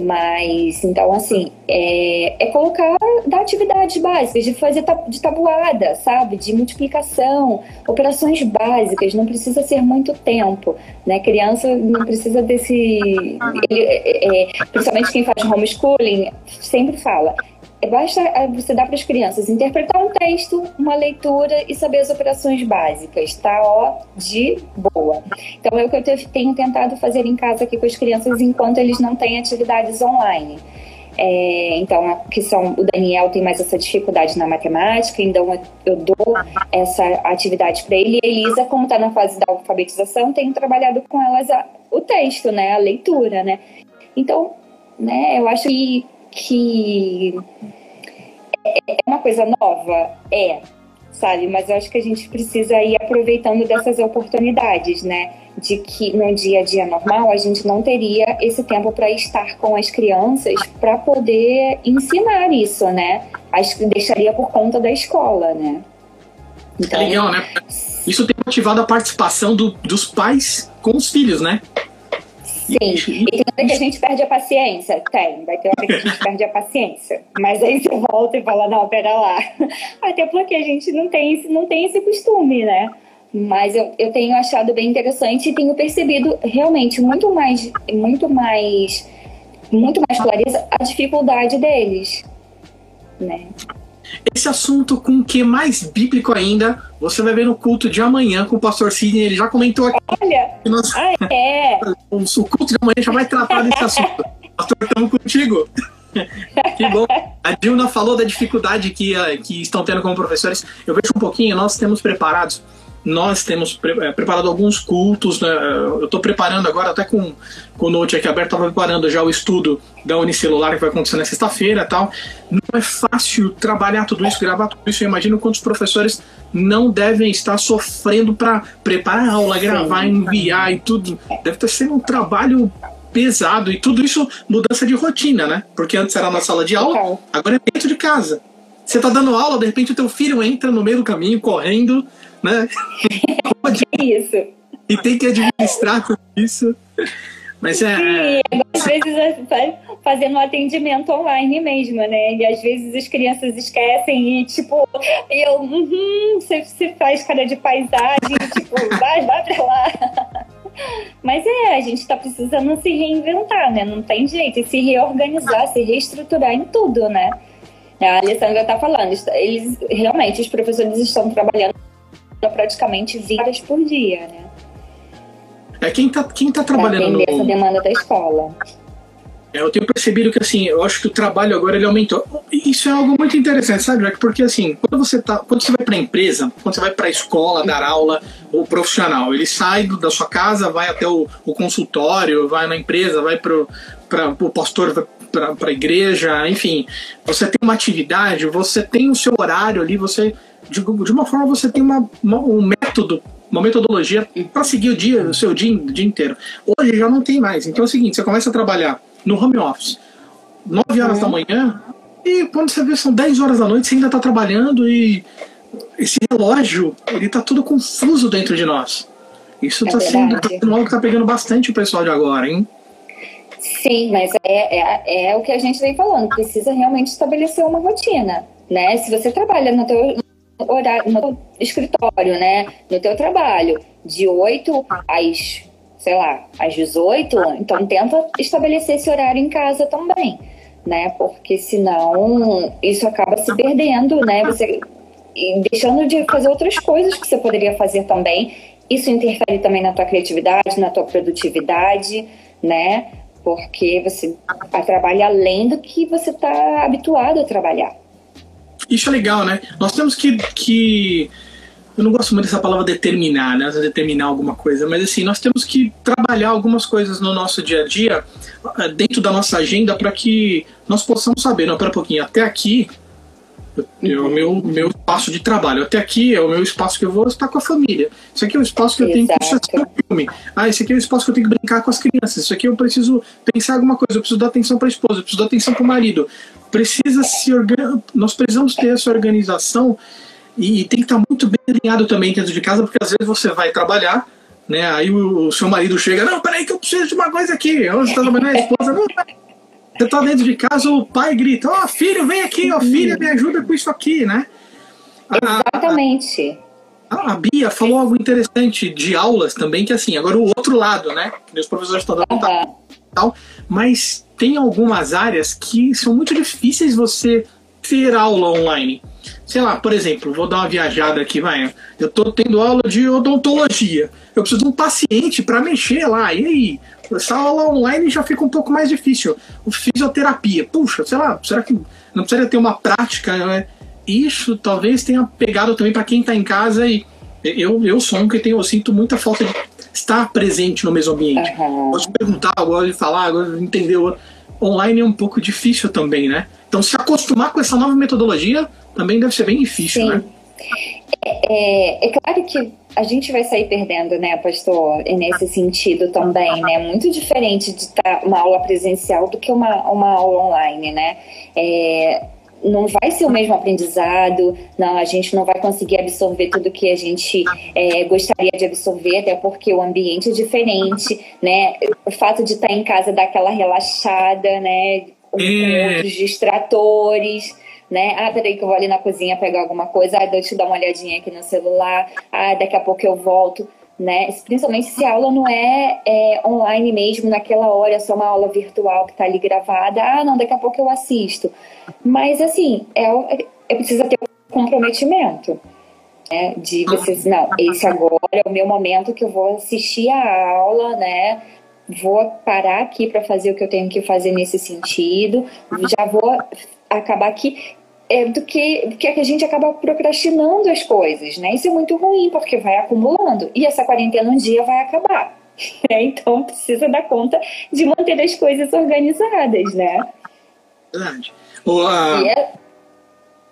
Mas, então, assim, é, é colocar da atividades básicas, de fazer de tabuada, sabe? De multiplicação, operações básicas, não precisa ser muito tempo, né? Criança não precisa desse... Ele, é, é, principalmente quem faz homeschooling sempre fala, basta é, você dar para as crianças interpretar um texto, uma leitura e saber as operações básicas, tá? Ó, de boa. Então é o que eu tenho tentado fazer em casa aqui com as crianças enquanto eles não têm atividades online. É, então, que são o Daniel tem mais essa dificuldade na matemática, então eu dou essa atividade para ele. E a Elisa, como está na fase da alfabetização, tenho trabalhado com elas a, o texto, né, a leitura, né. Então, né, eu acho que que é uma coisa nova? É, sabe? Mas eu acho que a gente precisa ir aproveitando dessas oportunidades, né? De que no dia a dia normal a gente não teria esse tempo para estar com as crianças para poder ensinar isso, né? Acho que deixaria por conta da escola, né? Então, é legal, né? Isso tem motivado a participação do, dos pais com os filhos, né? Sim, e tem hora que a gente perde a paciência. Tem, vai ter hora que a gente *laughs* perde a paciência. Mas aí você volta e fala, não, pera lá. *laughs* Até porque a gente não tem, esse, não tem esse costume, né? Mas eu, eu tenho achado bem interessante e tenho percebido realmente muito mais, muito mais, muito mais clareza a dificuldade deles, né? Esse assunto com o que mais bíblico ainda, você vai ver no culto de amanhã com o pastor Sidney, ele já comentou aqui. Olha! Nós... Ah, é. o culto de amanhã já vai tratar desse assunto. *laughs* pastor, estamos contigo. *laughs* que bom. A Dilna falou da dificuldade que, eh, que estão tendo como professores. Eu vejo um pouquinho, nós temos preparados nós temos pre é, preparado alguns cultos, né? eu estou preparando agora, até com, com o Note aqui aberto, estava preparando já o estudo da Unicelular que vai acontecer na sexta-feira tal. Não é fácil trabalhar tudo isso, gravar tudo isso. Eu imagino quantos professores não devem estar sofrendo para preparar a aula, gravar, enviar e tudo. Deve estar sendo um trabalho pesado e tudo isso mudança de rotina, né? Porque antes era na sala de aula, agora é dentro de casa. Você está dando aula, de repente o teu filho entra no meio do caminho correndo né? *laughs* isso. E tem que administrar tudo isso. Mas é. Sim, às vezes é fazendo atendimento online mesmo, né? E às vezes as crianças esquecem e, tipo, eu, uhum, você, você faz cara de paisagem, *laughs* tipo, vai, vai pra lá. *laughs* Mas é, a gente tá precisando se reinventar, né? Não tem jeito. E se reorganizar, se reestruturar em tudo, né? A Alessandra tá falando, eles realmente, os professores estão trabalhando praticamente 20 horas por dia, né? É quem tá, quem tá trabalhando no... essa demanda da escola. É, eu tenho percebido que assim, eu acho que o trabalho agora ele aumentou. Isso é algo muito interessante, sabe, Jack? Porque assim, quando você tá, quando você vai para a empresa, quando você vai para a escola dar aula, o profissional, ele sai da sua casa, vai até o, o consultório, vai na empresa, vai para o pastor, para a igreja, enfim, você tem uma atividade, você tem o seu horário ali, você de, de uma forma você tem uma, uma um método uma metodologia para seguir o dia, o seu dia, o dia inteiro. Hoje já não tem mais. Então é o seguinte, você começa a trabalhar no home office, 9 horas uhum. da manhã, e quando você vê são 10 horas da noite, você ainda está trabalhando e esse relógio, ele tá tudo confuso dentro de nós. Isso é tá, sendo, tá sendo algo que tá pegando bastante o pessoal de agora, hein? Sim, mas é, é, é o que a gente vem falando, precisa realmente estabelecer uma rotina, né? Se você trabalha no teu horário, no escritório, né? No teu trabalho, de 8 às, sei lá, às 18, então tenta estabelecer esse horário em casa também, né? Porque senão isso acaba se perdendo, né? Você deixando de fazer outras coisas que você poderia fazer também. Isso interfere também na tua criatividade, na tua produtividade, né? Porque você trabalha além do que você está habituado a trabalhar. Isso é legal, né? Nós temos que, que eu não gosto muito dessa palavra determinar, né? Determinar alguma coisa, mas assim, nós temos que trabalhar algumas coisas no nosso dia a dia, eh, dentro da nossa agenda, para que nós possamos saber, não, pera um pouquinho, até aqui é o meu, meu espaço de trabalho. Até aqui é o meu espaço que eu vou estar com a família. Isso aqui é o espaço que eu tenho que assistir um filme. Ah, esse aqui é o espaço que eu tenho que brincar com as crianças. Isso aqui eu preciso pensar alguma coisa. Eu preciso dar atenção para a esposa. Eu preciso dar atenção para o marido. Precisa se organ... Nós precisamos ter essa organização e tem que estar muito bem alinhado também dentro de casa, porque às vezes você vai trabalhar, né? Aí o, seu marido chega, não, peraí que eu preciso de uma coisa aqui. Ou você está trabalhando, a esposa, não, você tá dentro de casa, o pai grita: Ó, oh, filho, vem aqui, ó, oh, filha, me ajuda com isso aqui, né? Exatamente. A, a, Bia falou algo interessante de aulas também, que assim, agora o outro lado, né? Que os professores estão dando uhum. tal, mas tem algumas áreas que são muito difíceis você ter aula online. Sei lá, por exemplo, vou dar uma viajada aqui, vai. Eu tô tendo aula de odontologia. Eu preciso de um paciente para mexer lá. E aí? Essa aula online já fica um pouco mais difícil. O fisioterapia, puxa, sei lá, será que não precisaria ter uma prática? Né? Isso talvez tenha pegado também para quem está em casa e eu, eu sou um que tenho, eu sinto muita falta de estar presente no mesmo ambiente. Uhum. Gosto de perguntar, gosto de falar, gosto de entender. Online é um pouco difícil também, né? Então se acostumar com essa nova metodologia também deve ser bem difícil, Sim. né? É, é, é, claro que a gente vai sair perdendo, né, pastor, nesse sentido também, né? Muito diferente de estar uma aula presencial do que uma, uma aula online, né? É, não vai ser o mesmo aprendizado, não, a gente não vai conseguir absorver tudo que a gente é, gostaria de absorver, até porque o ambiente é diferente, né? O fato de estar em casa dá aquela relaxada, né? Com outros distratores né? Ah, peraí que eu vou ali na cozinha pegar alguma coisa, ah, deixa eu dar uma olhadinha aqui no celular, ah, daqui a pouco eu volto, né? Principalmente se a aula não é, é online mesmo, naquela hora, é só uma aula virtual que está ali gravada, ah, não, daqui a pouco eu assisto. Mas, assim, é, é precisa ter um comprometimento. Né, de vocês, não, esse agora é o meu momento que eu vou assistir a aula, né? Vou parar aqui para fazer o que eu tenho que fazer nesse sentido, já vou acabar aqui é, do que, do que a gente acaba procrastinando as coisas, né? Isso é muito ruim, porque vai acumulando. E essa quarentena um dia vai acabar. *laughs* Né? Então precisa dar conta de manter as coisas organizadas, né? Verdade. O, a, é...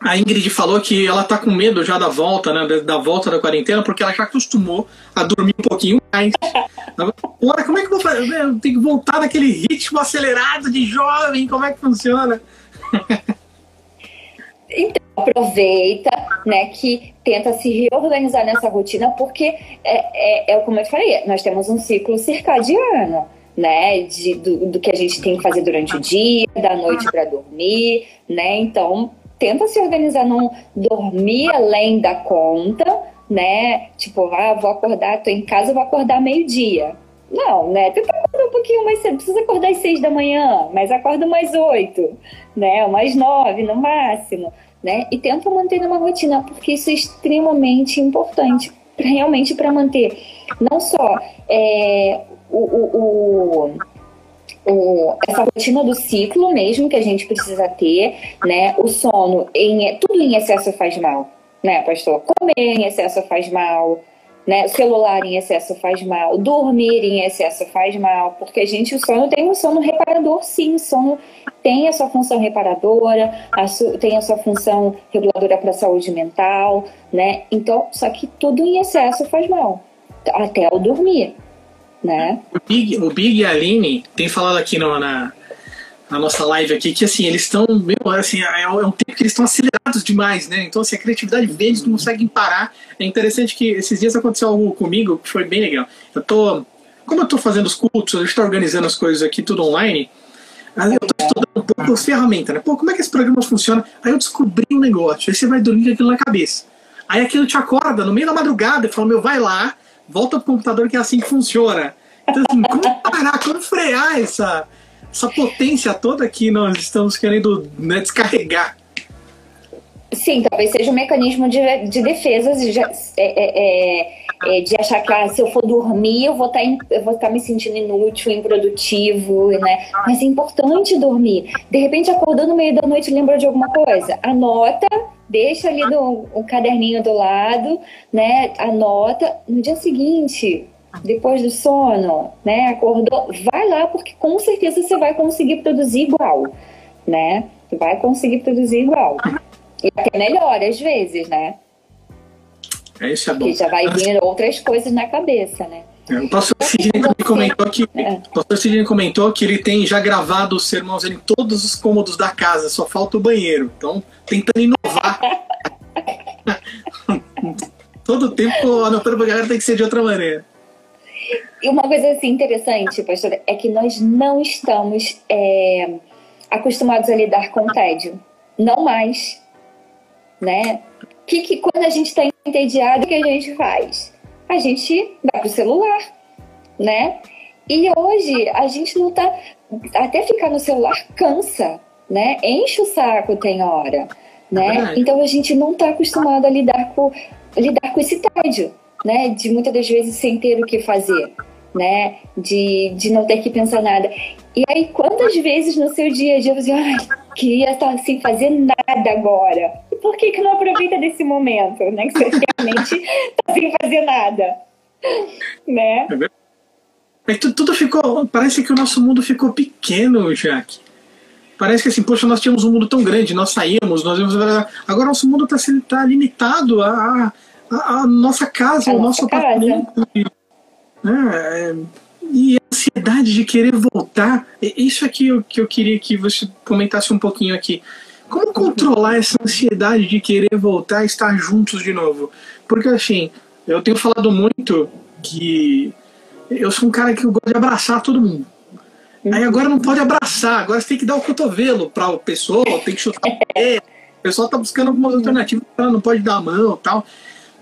a Ingrid falou que ela tá com medo já da volta, né? Da volta da quarentena, porque ela já acostumou a dormir um pouquinho mais. *laughs* Agora, como é que eu vou fazer? Eu tenho que voltar naquele ritmo acelerado de jovem, como é que funciona? *laughs* Então, aproveita, né, que tenta se reorganizar nessa rotina, porque é, é, é como eu te falei, nós temos um ciclo circadiano, né, de, do, do que a gente tem que fazer durante o dia, da noite para dormir, né, então tenta se organizar, não dormir além da conta, né, tipo, ah, vou acordar, tô em casa, vou acordar meio-dia, não, né? Tenta acordar um pouquinho mais cedo. Precisa acordar às seis da manhã, mas acorda mais oito, né? Mais nove no máximo, né? E tenta manter uma rotina, porque isso é extremamente importante, realmente para manter não só é, o, o, o, essa rotina do ciclo mesmo que a gente precisa ter, né? O sono, em, tudo em excesso faz mal, né, pastor? Comer em excesso faz mal, né? Celular em excesso faz mal, dormir em excesso faz mal, porque a gente, o sono tem um sono reparador, sim, o sono tem a sua função reparadora, a tem a sua função reguladora para a saúde mental, né? Então, só que tudo em excesso faz mal, até o dormir, né? O Big, o Big e a Aline tem falado aqui no, na, na nossa live aqui, que assim, eles estão, assim, é, é um tempo que eles estão acelerados demais, né? Então, assim, a criatividade vem, eles não conseguem parar. É interessante que esses dias aconteceu algo comigo que foi bem legal. Eu tô, como eu tô fazendo os cultos, eu estou organizando as coisas aqui tudo online, aí eu tô estudando um pouco as ferramentas, né? Pô, como é que esse programa funciona? Aí eu descobri um negócio, aí você vai dormir com aquilo na cabeça. Aí aquilo te acorda no meio da madrugada e fala, meu, vai lá, volta pro computador que é assim que funciona. Então, assim, como parar, como frear essa essa potência toda que nós estamos querendo né, descarregar. Sim, talvez seja um mecanismo de, de defesa, de, é, é, é, de achar que ah, se eu for dormir eu vou estar tá estar tá me sentindo inútil, improdutivo, né? Mas é importante dormir. De repente acordou no meio da noite lembra de alguma coisa, anota, deixa ali no, caderninho do lado, né? Anota. No dia seguinte, depois do sono, né? Acordou, vai lá porque com certeza você vai conseguir produzir igual, né? Vai conseguir produzir igual. E até melhor às vezes, né? É isso é bom. Porque já vai vir outras coisas na cabeça, né? É, o pastor Sidney comentou que é. o pastor Sidney comentou que ele tem já gravado os sermões em todos os cômodos da casa, só falta o banheiro. Então, tentando inovar. *laughs* Todo tempo anotando pra galera tem que ser de outra maneira. E uma coisa assim interessante, pastor, é que nós não estamos é, acostumados a lidar com o tédio. Não mais. Né? Que, que quando a gente está entediado, o que a gente faz? A gente vai pro celular, né? E hoje a gente não tá. Até ficar no celular cansa, né? Enche o saco, tem hora. Né? Então a gente não está acostumado a lidar com, lidar com esse tédio né? De muitas das vezes sem ter o que fazer, né? De, de não ter que pensar nada. E aí, quantas vezes no seu dia a dia você, ai, queria estar sem fazer nada agora? Por que, que não aproveita desse momento, né? Que você *laughs* realmente está sem fazer nada, né? É tudo ficou. Parece que o nosso mundo ficou pequeno, Jaque. Parece que assim, poxa, nós tínhamos um mundo tão grande, nós saímos, nós íamos. Agora nosso mundo está tá limitado a, a, a nossa casa, a o nosso casa. apartamento. Né? E a ansiedade de querer voltar. Isso aqui é que eu queria que você comentasse um pouquinho aqui. Como controlar essa ansiedade de querer voltar e estar juntos de novo? Porque assim, eu tenho falado muito que eu sou um cara que gosta de abraçar todo mundo. Aí agora não pode abraçar, agora você tem que dar o cotovelo para a pessoa, tem que chutar o pé. O pessoal tá buscando algumas alternativas, não pode dar a mão tal.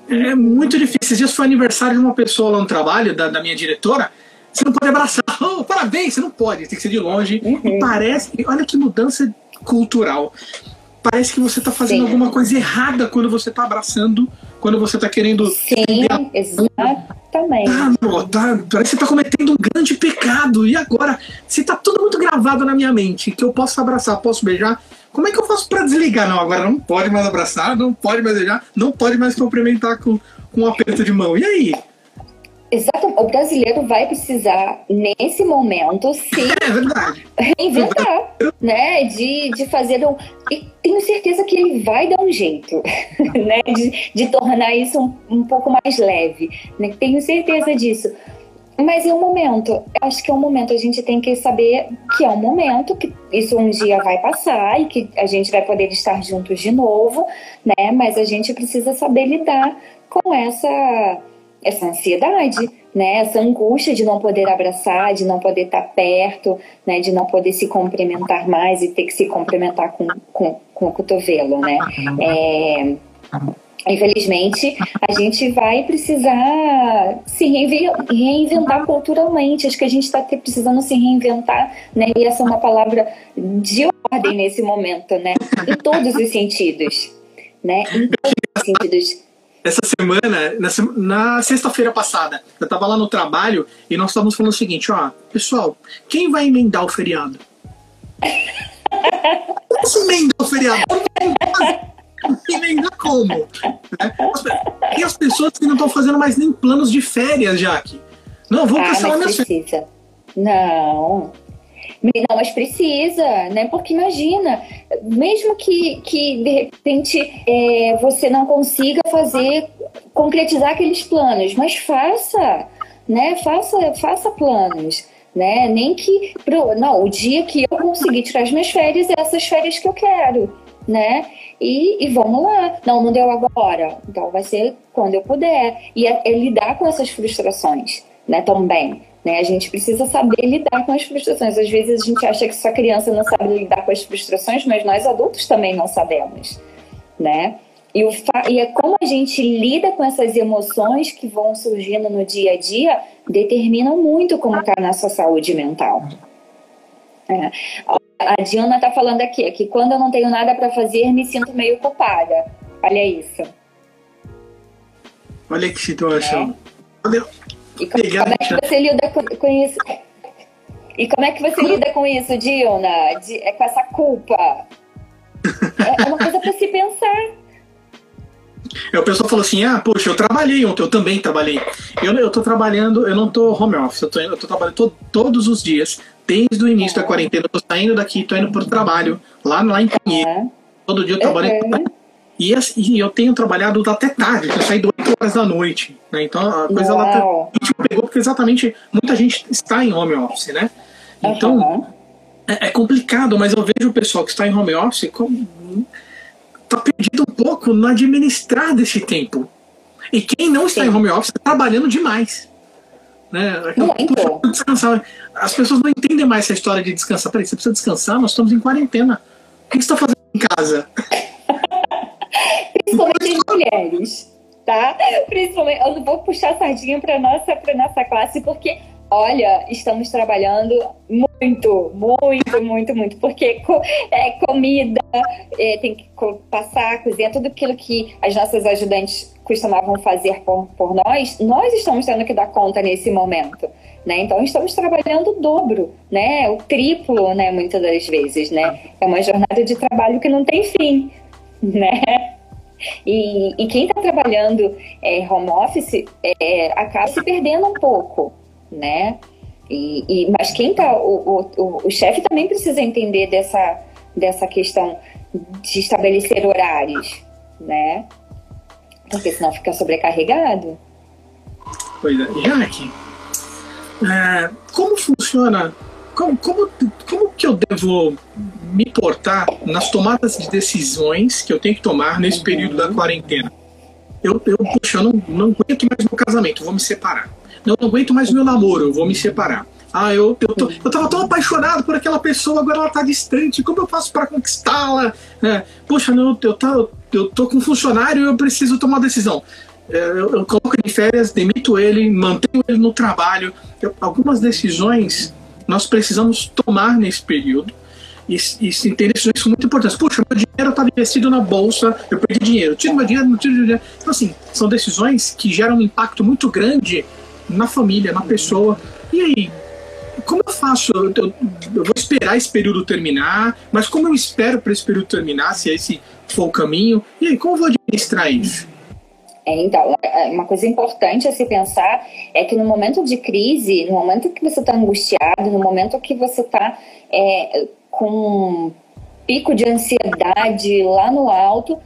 É muito difícil. Esses dias foi aniversário de uma pessoa lá no trabalho, da, da minha diretora. Você não pode abraçar. *laughs* Oh, parabéns, você não pode, tem que ser de longe. Uhum. E parece, olha que mudança cultural. Parece que você está fazendo Sim. alguma coisa errada quando você está abraçando, quando você está querendo. Sim, exatamente. Ah, não, tá, parece que você está cometendo um grande pecado. E agora? Se está tudo muito gravado na minha mente, que eu posso abraçar, posso beijar, como é que eu faço para desligar? Não, agora não pode mais abraçar, não pode mais beijar, não pode mais cumprimentar com, com um aperto de mão. E aí? Exato, o brasileiro vai precisar, nesse momento, se *laughs* é reinventar, né? De, de fazer um. E tenho certeza que ele vai dar um jeito, *laughs* né? De, de tornar isso um, um pouco mais leve. Né? Tenho certeza disso. Mas é um momento. Acho que é um momento. A gente tem que saber que é um momento, que isso um dia vai passar e que a gente vai poder estar juntos de novo, né? Mas a gente precisa saber lidar com essa, essa ansiedade, né? Essa angústia de não poder abraçar, de não poder estar perto, né? De não poder se cumprimentar mais e ter que se cumprimentar com, com, com o cotovelo, né? É Infelizmente, a gente vai precisar se reinventar culturalmente. Acho que a gente está precisando se reinventar, né? E essa é uma palavra de ordem nesse momento, né? Em todos os sentidos, né? Em todos os sentidos. Essa semana, na, na sexta-feira passada, eu estava lá no trabalho e nós estávamos falando o seguinte, ó, pessoal, quem vai emendar o feriado? *laughs* Como emendar o feriado? *laughs* e dá como. Né? E as pessoas que não estão fazendo mais nem planos de férias, Jaque. Não, vou ah, cancelar minhas férias. Não. Não, mas precisa, né? Porque imagina, mesmo que, que de repente é, você não consiga fazer, concretizar aqueles planos, mas faça, né? Faça, faça planos. Né? Nem que pro, não, o dia que eu conseguir tirar as minhas férias, é essas férias que eu quero, né? E, e, vamos lá. Não, não deu agora. Então vai ser quando eu puder. E é, é lidar com essas frustrações, né? Também. Né? A gente precisa saber lidar com as frustrações. Às vezes a gente acha que só criança não sabe lidar com as frustrações, mas nós adultos também não sabemos, né? E, o e é como a gente lida com essas emoções que vão surgindo no dia a dia determina muito como está a nossa saúde mental. É. A Diana está falando aqui que quando eu não tenho nada para fazer, me sinto meio culpada. Olha isso. Olha que situação. É. Olha, e como, como, é que você lida com, com, isso? E como é que você lida com isso, Diona? De, é com essa culpa? *laughs* É, é uma coisa para se pensar. É, o pessoal falou assim: ah, poxa, eu trabalhei ontem, eu também trabalhei. Eu, eu tô trabalhando, eu não tô home office, eu tô, eu tô trabalhando to, todos os dias, desde o início é. da quarentena. Eu tô saindo daqui, tô indo pro trabalho, lá, lá em Pinheiro. É. Todo dia eu trabalho. Uhum. E, e eu tenho trabalhado até tarde, eu saí 8 horas da noite. Né? Então a coisa Uau. ela pegou porque exatamente muita gente está em home office, né? Então uhum. é, é, complicado, mas eu vejo o pessoal que está em home office como tá perdido um pouco no administrar desse tempo. E quem não está Sim. em home office está trabalhando demais. Né? Descansar. As pessoas não entendem mais essa história de descansar. Peraí, você precisa descansar? Nós estamos em quarentena. O que você está fazendo em casa? Principalmente as mulheres, tá? Principalmente, eu não vou puxar sardinha para nossa para nossa classe porque Olha, estamos trabalhando muito, muito, muito, muito, porque é comida, é, tem que passar, cozinhar, tudo aquilo que as nossas ajudantes costumavam fazer por, por nós, nós estamos tendo que dar conta nesse momento. Né? Então estamos trabalhando o dobro, né? O triplo, né? Muitas das vezes, né? É uma jornada de trabalho que não tem fim, *laughs* né? E, e quem está trabalhando é, home office é, acaba se perdendo um pouco, né? E, e, mas quem tá, o, o, o chefe também precisa entender dessa, dessa questão de estabelecer horários, né? Porque senão fica sobrecarregado. Pois é. Jaque, é, como funciona como, como, como que eu devo me portar nas tomadas de decisões que eu tenho que tomar nesse período da quarentena? Eu, eu puxa, eu não, não aguento mais meu casamento, vou me separar. Não, não aguento mais meu namoro, vou me separar. Ah, eu, eu, tô, eu tava tão apaixonado por aquela pessoa, agora ela tá distante, como eu faço para conquistá-la? É, poxa, não, eu, tá, eu tô com um funcionário e eu preciso tomar uma decisão. É, eu, eu coloco ele de férias, demito ele, mantenho ele no trabalho. Eu, algumas decisões nós precisamos tomar nesse período e, e entender decisões muito importantes. Puxa, meu dinheiro estava investido na bolsa, eu perdi dinheiro, tiro meu dinheiro, não tiro dinheiro. Então, assim, são decisões que geram um impacto muito grande na família, na pessoa. E aí, como eu faço? Eu, eu, eu vou esperar esse período terminar, mas como eu espero para esse período terminar, se esse for o caminho? E aí, como eu vou administrar isso? É, então, é, uma coisa importante a se pensar é que no momento de crise, no momento que você está angustiado, no momento que você está é, com um pico de ansiedade lá no alto,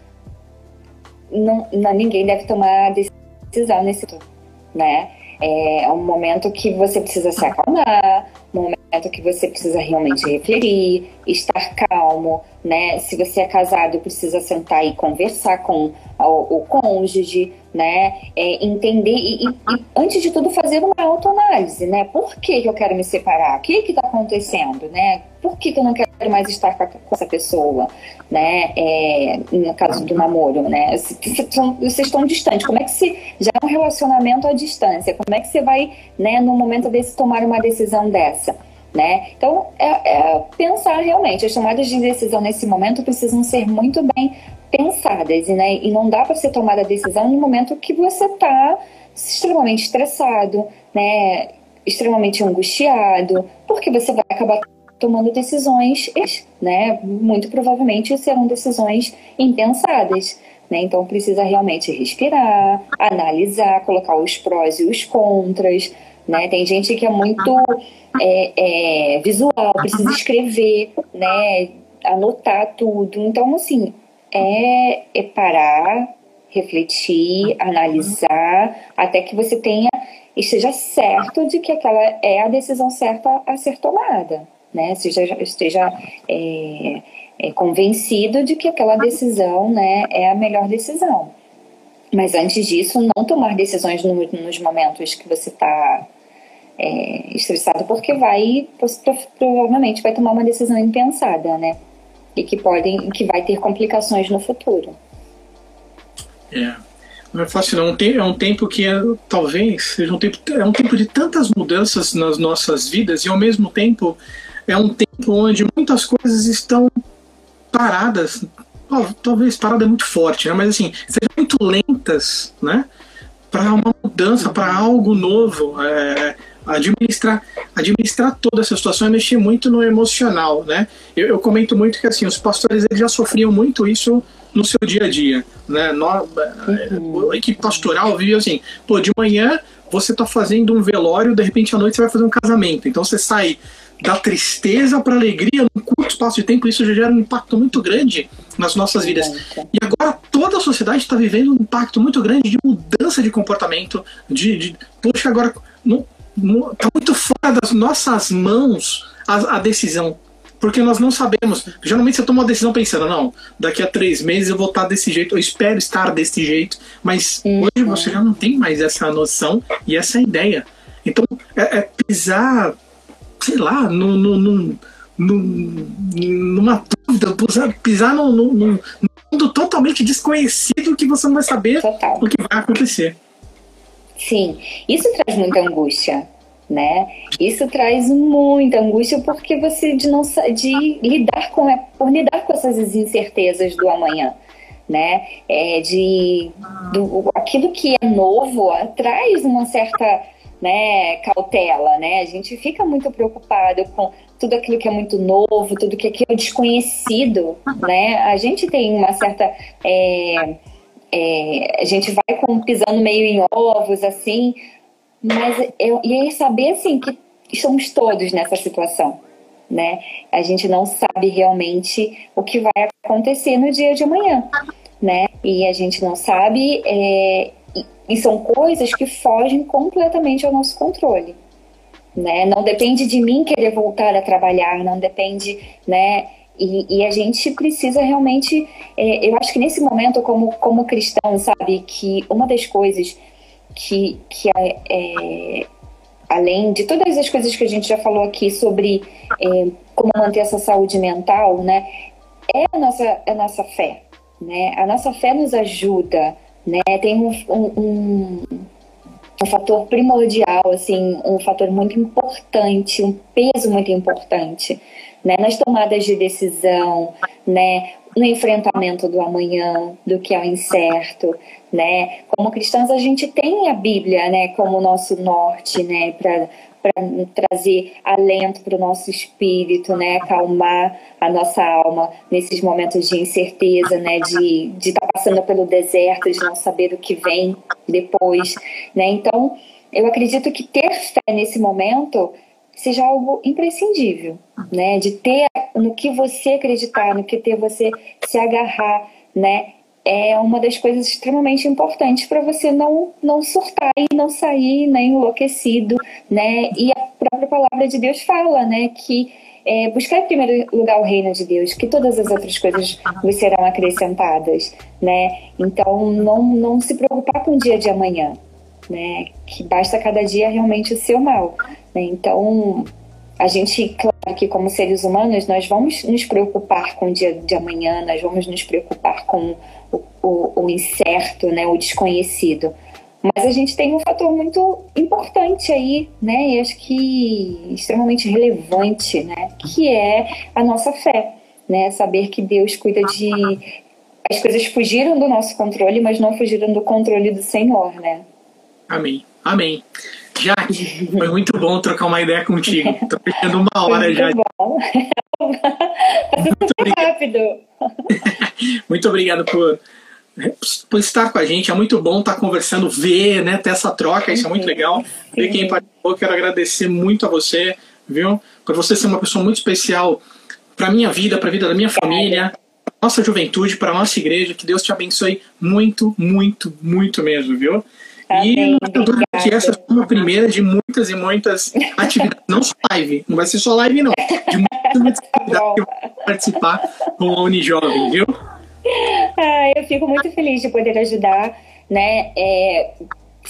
não, não, ninguém deve tomar decisão nesse momento, né? É um momento que você precisa se acalmar, um momento que você precisa realmente refletir, estar calmo, né? Se você é casado, precisa sentar e conversar com o, o cônjuge, né? É, entender e, e, e, antes de tudo, fazer uma autoanálise, né? Por que, que eu quero me separar? O que está acontecendo, né? Por que, que eu não quero mais estar com, com essa pessoa, né? É, no caso do namoro, né? Vocês estão distantes. Como é que se já é um relacionamento à distância? Como é que você vai, né? No momento desse tomar uma decisão dessa? Né? Então, é, é, pensar realmente, as tomadas de decisão nesse momento precisam ser muito bem pensadas, né? E não dá para ser tomada a decisão no momento que você está extremamente estressado, né? Extremamente angustiado, porque você vai acabar tomando decisões, né? Muito provavelmente serão decisões impensadas. Né? Então precisa realmente respirar, analisar, colocar os prós e os contras. Né? Tem gente que é muito é, é, visual, precisa escrever, né? anotar tudo. Então, assim, é, é parar, refletir, analisar, até que você tenha esteja certo de que aquela é a decisão certa a ser tomada, né? Esteja, esteja é, é convencido de que aquela decisão, né, é a melhor decisão. Mas antes disso, não tomar decisões no, nos momentos que você está é, estressado, porque vai provavelmente vai tomar uma decisão impensada, né? E que podem, que vai ter complicações no futuro. É. Não é fácil não. É um tempo que é, talvez seja um tempo, é um tempo de tantas mudanças nas nossas vidas e ao mesmo tempo é um tempo onde muitas coisas estão paradas. Talvez parada é muito forte, né? mas assim, sejam muito lentas, né? Para uma mudança, para algo novo. É, administrar, administrar toda essa situação é mexer muito no emocional, né? Eu, eu comento muito que assim, os pastores eles já sofriam muito isso no seu dia a dia, né? No. A equipe pastoral vive assim, pô, de manhã você está fazendo um velório, de repente à noite você vai fazer um casamento. Então você sai da tristeza para alegria num curto espaço de tempo, isso já gera um impacto muito grande nas nossas vidas. E agora toda a sociedade está vivendo um impacto muito grande de mudança de comportamento, de, de poxa, agora não, está muito fora das nossas mãos a, a, decisão. Porque nós não sabemos. Geralmente você toma uma decisão pensando, não, daqui a três meses eu vou estar desse jeito, eu espero estar desse jeito. Mas uhum. hoje você já não tem mais essa noção e essa ideia. Então, é, é pisar, sei lá, no, no, no, no numa dúvida, pisar, pisar num, num, mundo totalmente desconhecido que você não vai saber Total. o que vai acontecer. Sim, isso traz muita angústia, né? Isso traz muita angústia porque você de não de lidar com por lidar com essas incertezas do amanhã, né? É de do, aquilo que é novo traz uma certa né, cautela, né? A gente fica muito preocupado com tudo aquilo que é muito novo, tudo que é desconhecido, né? A gente tem uma certa é, é, a gente vai com, pisando meio em ovos, assim, mas eu, e aí saber, assim, que estamos todos nessa situação, né? A gente não sabe realmente o que vai acontecer no dia de amanhã, né? E a gente não sabe, é, e, são coisas que fogem completamente ao nosso controle. Né? Não depende de mim querer voltar a trabalhar, não depende, né? E, e, a gente precisa realmente, é, eu acho que nesse momento, como, como cristão, sabe, que uma das coisas que, que é, é, além de todas as coisas que a gente já falou aqui sobre é, como manter essa saúde mental, né, é a nossa, a nossa fé. Né? A nossa fé nos ajuda, né? tem um, um, um fator primordial, assim, um fator muito importante, um peso muito importante né, nas tomadas de decisão, né, no enfrentamento do amanhã, do que é o incerto, né? Como cristãos a gente tem a Bíblia, né, como nosso norte, né, para para trazer alento para o nosso espírito, né, acalmar a nossa alma nesses momentos de incerteza, né, de de estar tá passando pelo deserto, de não saber o que vem depois, né? Então, eu acredito que ter fé nesse momento seja algo imprescindível, né? De ter no que você acreditar, no que ter você se agarrar, né? É uma das coisas extremamente importantes para você não não surtar e não sair né, enlouquecido, né? E a própria palavra de Deus fala, né? Que é, buscar em primeiro lugar o reino de Deus, que todas as outras coisas lhe serão acrescentadas, né? Então não não se preocupar com o dia de amanhã, né? Que basta cada dia realmente o seu mal, né? Então, a gente, claro que como seres humanos, nós vamos nos preocupar com o dia de amanhã, nós vamos nos preocupar com o, o, o incerto, né, o desconhecido. Mas a gente tem um fator muito importante aí, né, e acho que extremamente relevante, né, que é a nossa fé, né, saber que Deus cuida de as coisas fugiram do nosso controle, mas não fugiram do controle do Senhor, né? Amém. Amém. Jaque, foi muito bom trocar uma ideia contigo. Tô fechando uma hora já. Bom. muito rápido. *laughs* muito obrigado por, por estar com a gente. É muito bom estar conversando, ver, né, ter essa troca. Isso é muito legal. Ver quem participou. Quero agradecer muito a você, viu? Por você ser uma pessoa muito especial para minha vida, para a vida da minha família, nossa juventude, para a nossa igreja. Que Deus te abençoe muito, muito, muito mesmo, viu? E dúvida que essa é uma primeira de muitas e muitas *laughs* atividades, não só live, não vai ser só live não, de muitas, muitas *laughs* atividades que vou participar com a Unijovem, viu? Ah, eu fico muito feliz de poder ajudar, né? É,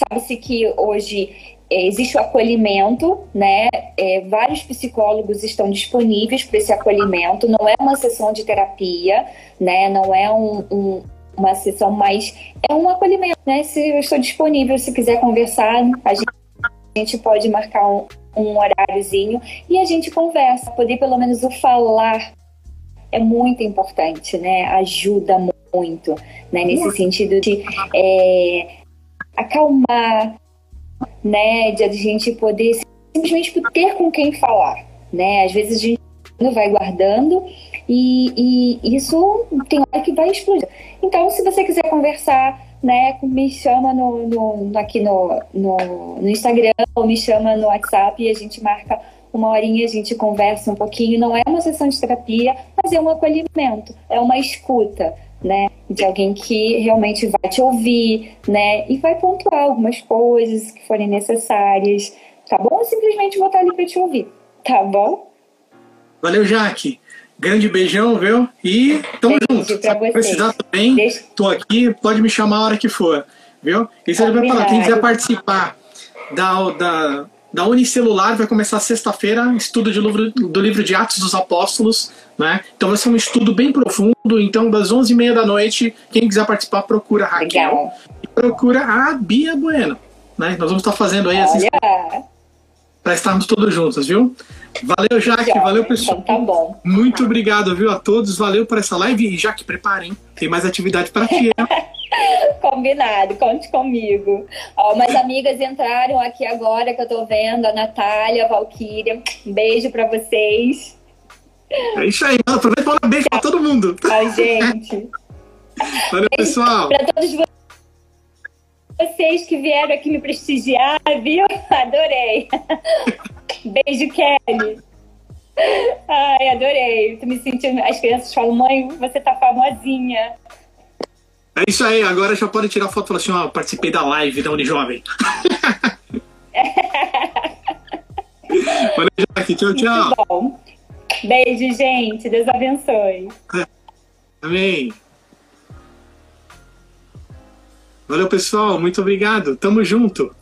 Sabe-se que hoje é, existe o acolhimento, né? É, vários psicólogos estão disponíveis para esse acolhimento. Não é uma sessão de terapia, né? Não é um, um, uma sessão mais é um acolhimento, né? Se eu estou disponível, se quiser conversar, a gente, a gente pode marcar um, um horáriozinho e a gente conversa. Poder pelo menos o falar é muito importante, né? Ajuda muito, né? Nesse sentido de é, acalmar, né? De a gente poder simplesmente ter com quem falar, né? Às vezes a gente vai guardando e, e isso tem hora que vai explodir. Então, se você quiser conversar, né, me chama no, no aqui no, no, no Instagram ou me chama no WhatsApp e a gente marca uma horinha, a gente conversa um pouquinho. Não é uma sessão de terapia, mas é um acolhimento, é uma escuta, né? De alguém que realmente vai te ouvir, né? E vai pontuar algumas coisas que forem necessárias, tá bom? Ou simplesmente vou estar ali para te ouvir, tá bom? Valeu, Jaque. Grande beijão, viu? E tamo Beijo junto. Se precisar também, Deixa... tô aqui, pode me chamar a hora que for, viu? E você vai falar, quem quiser participar da, da, da Unicelular, vai começar sexta-feira, estudo de livro, do livro de Atos dos Apóstolos, né? Então vai ser um estudo bem profundo, então das 11h30 da noite, quem quiser participar, procura a Raquel Legal. e procura a Bia Bueno, né? Nós vamos estar fazendo aí Olha. Para estarmos todos juntos, viu? Valeu, Jaque. Valeu, pessoal. Então tá bom. Muito obrigado, viu, a todos. Valeu por essa live. E, Jaque, preparem. Tem mais atividade para ti. *laughs* Combinado, conte comigo. Ó, umas amigas entraram aqui agora que eu tô vendo, a Natália, a Valquíria. Um beijo para vocês. É isso aí, aproveita para dar beijo para todo mundo. Ai, gente. *laughs* Valeu, pessoal. Para todos vocês que vieram aqui me prestigiar, viu? *laughs* Adorei. Beijo, Kelly. Ai, adorei. Tô me sentindo. As crianças falam, mãe, você tá famosinha. É isso aí, agora já pode tirar foto e falar assim, ó, participei da live da Unijovem. *laughs* Valeu, Jaque. Tchau, tchau. Beijo, gente. Deus abençoe. Amém. Valeu, pessoal. Muito obrigado. Tamo junto.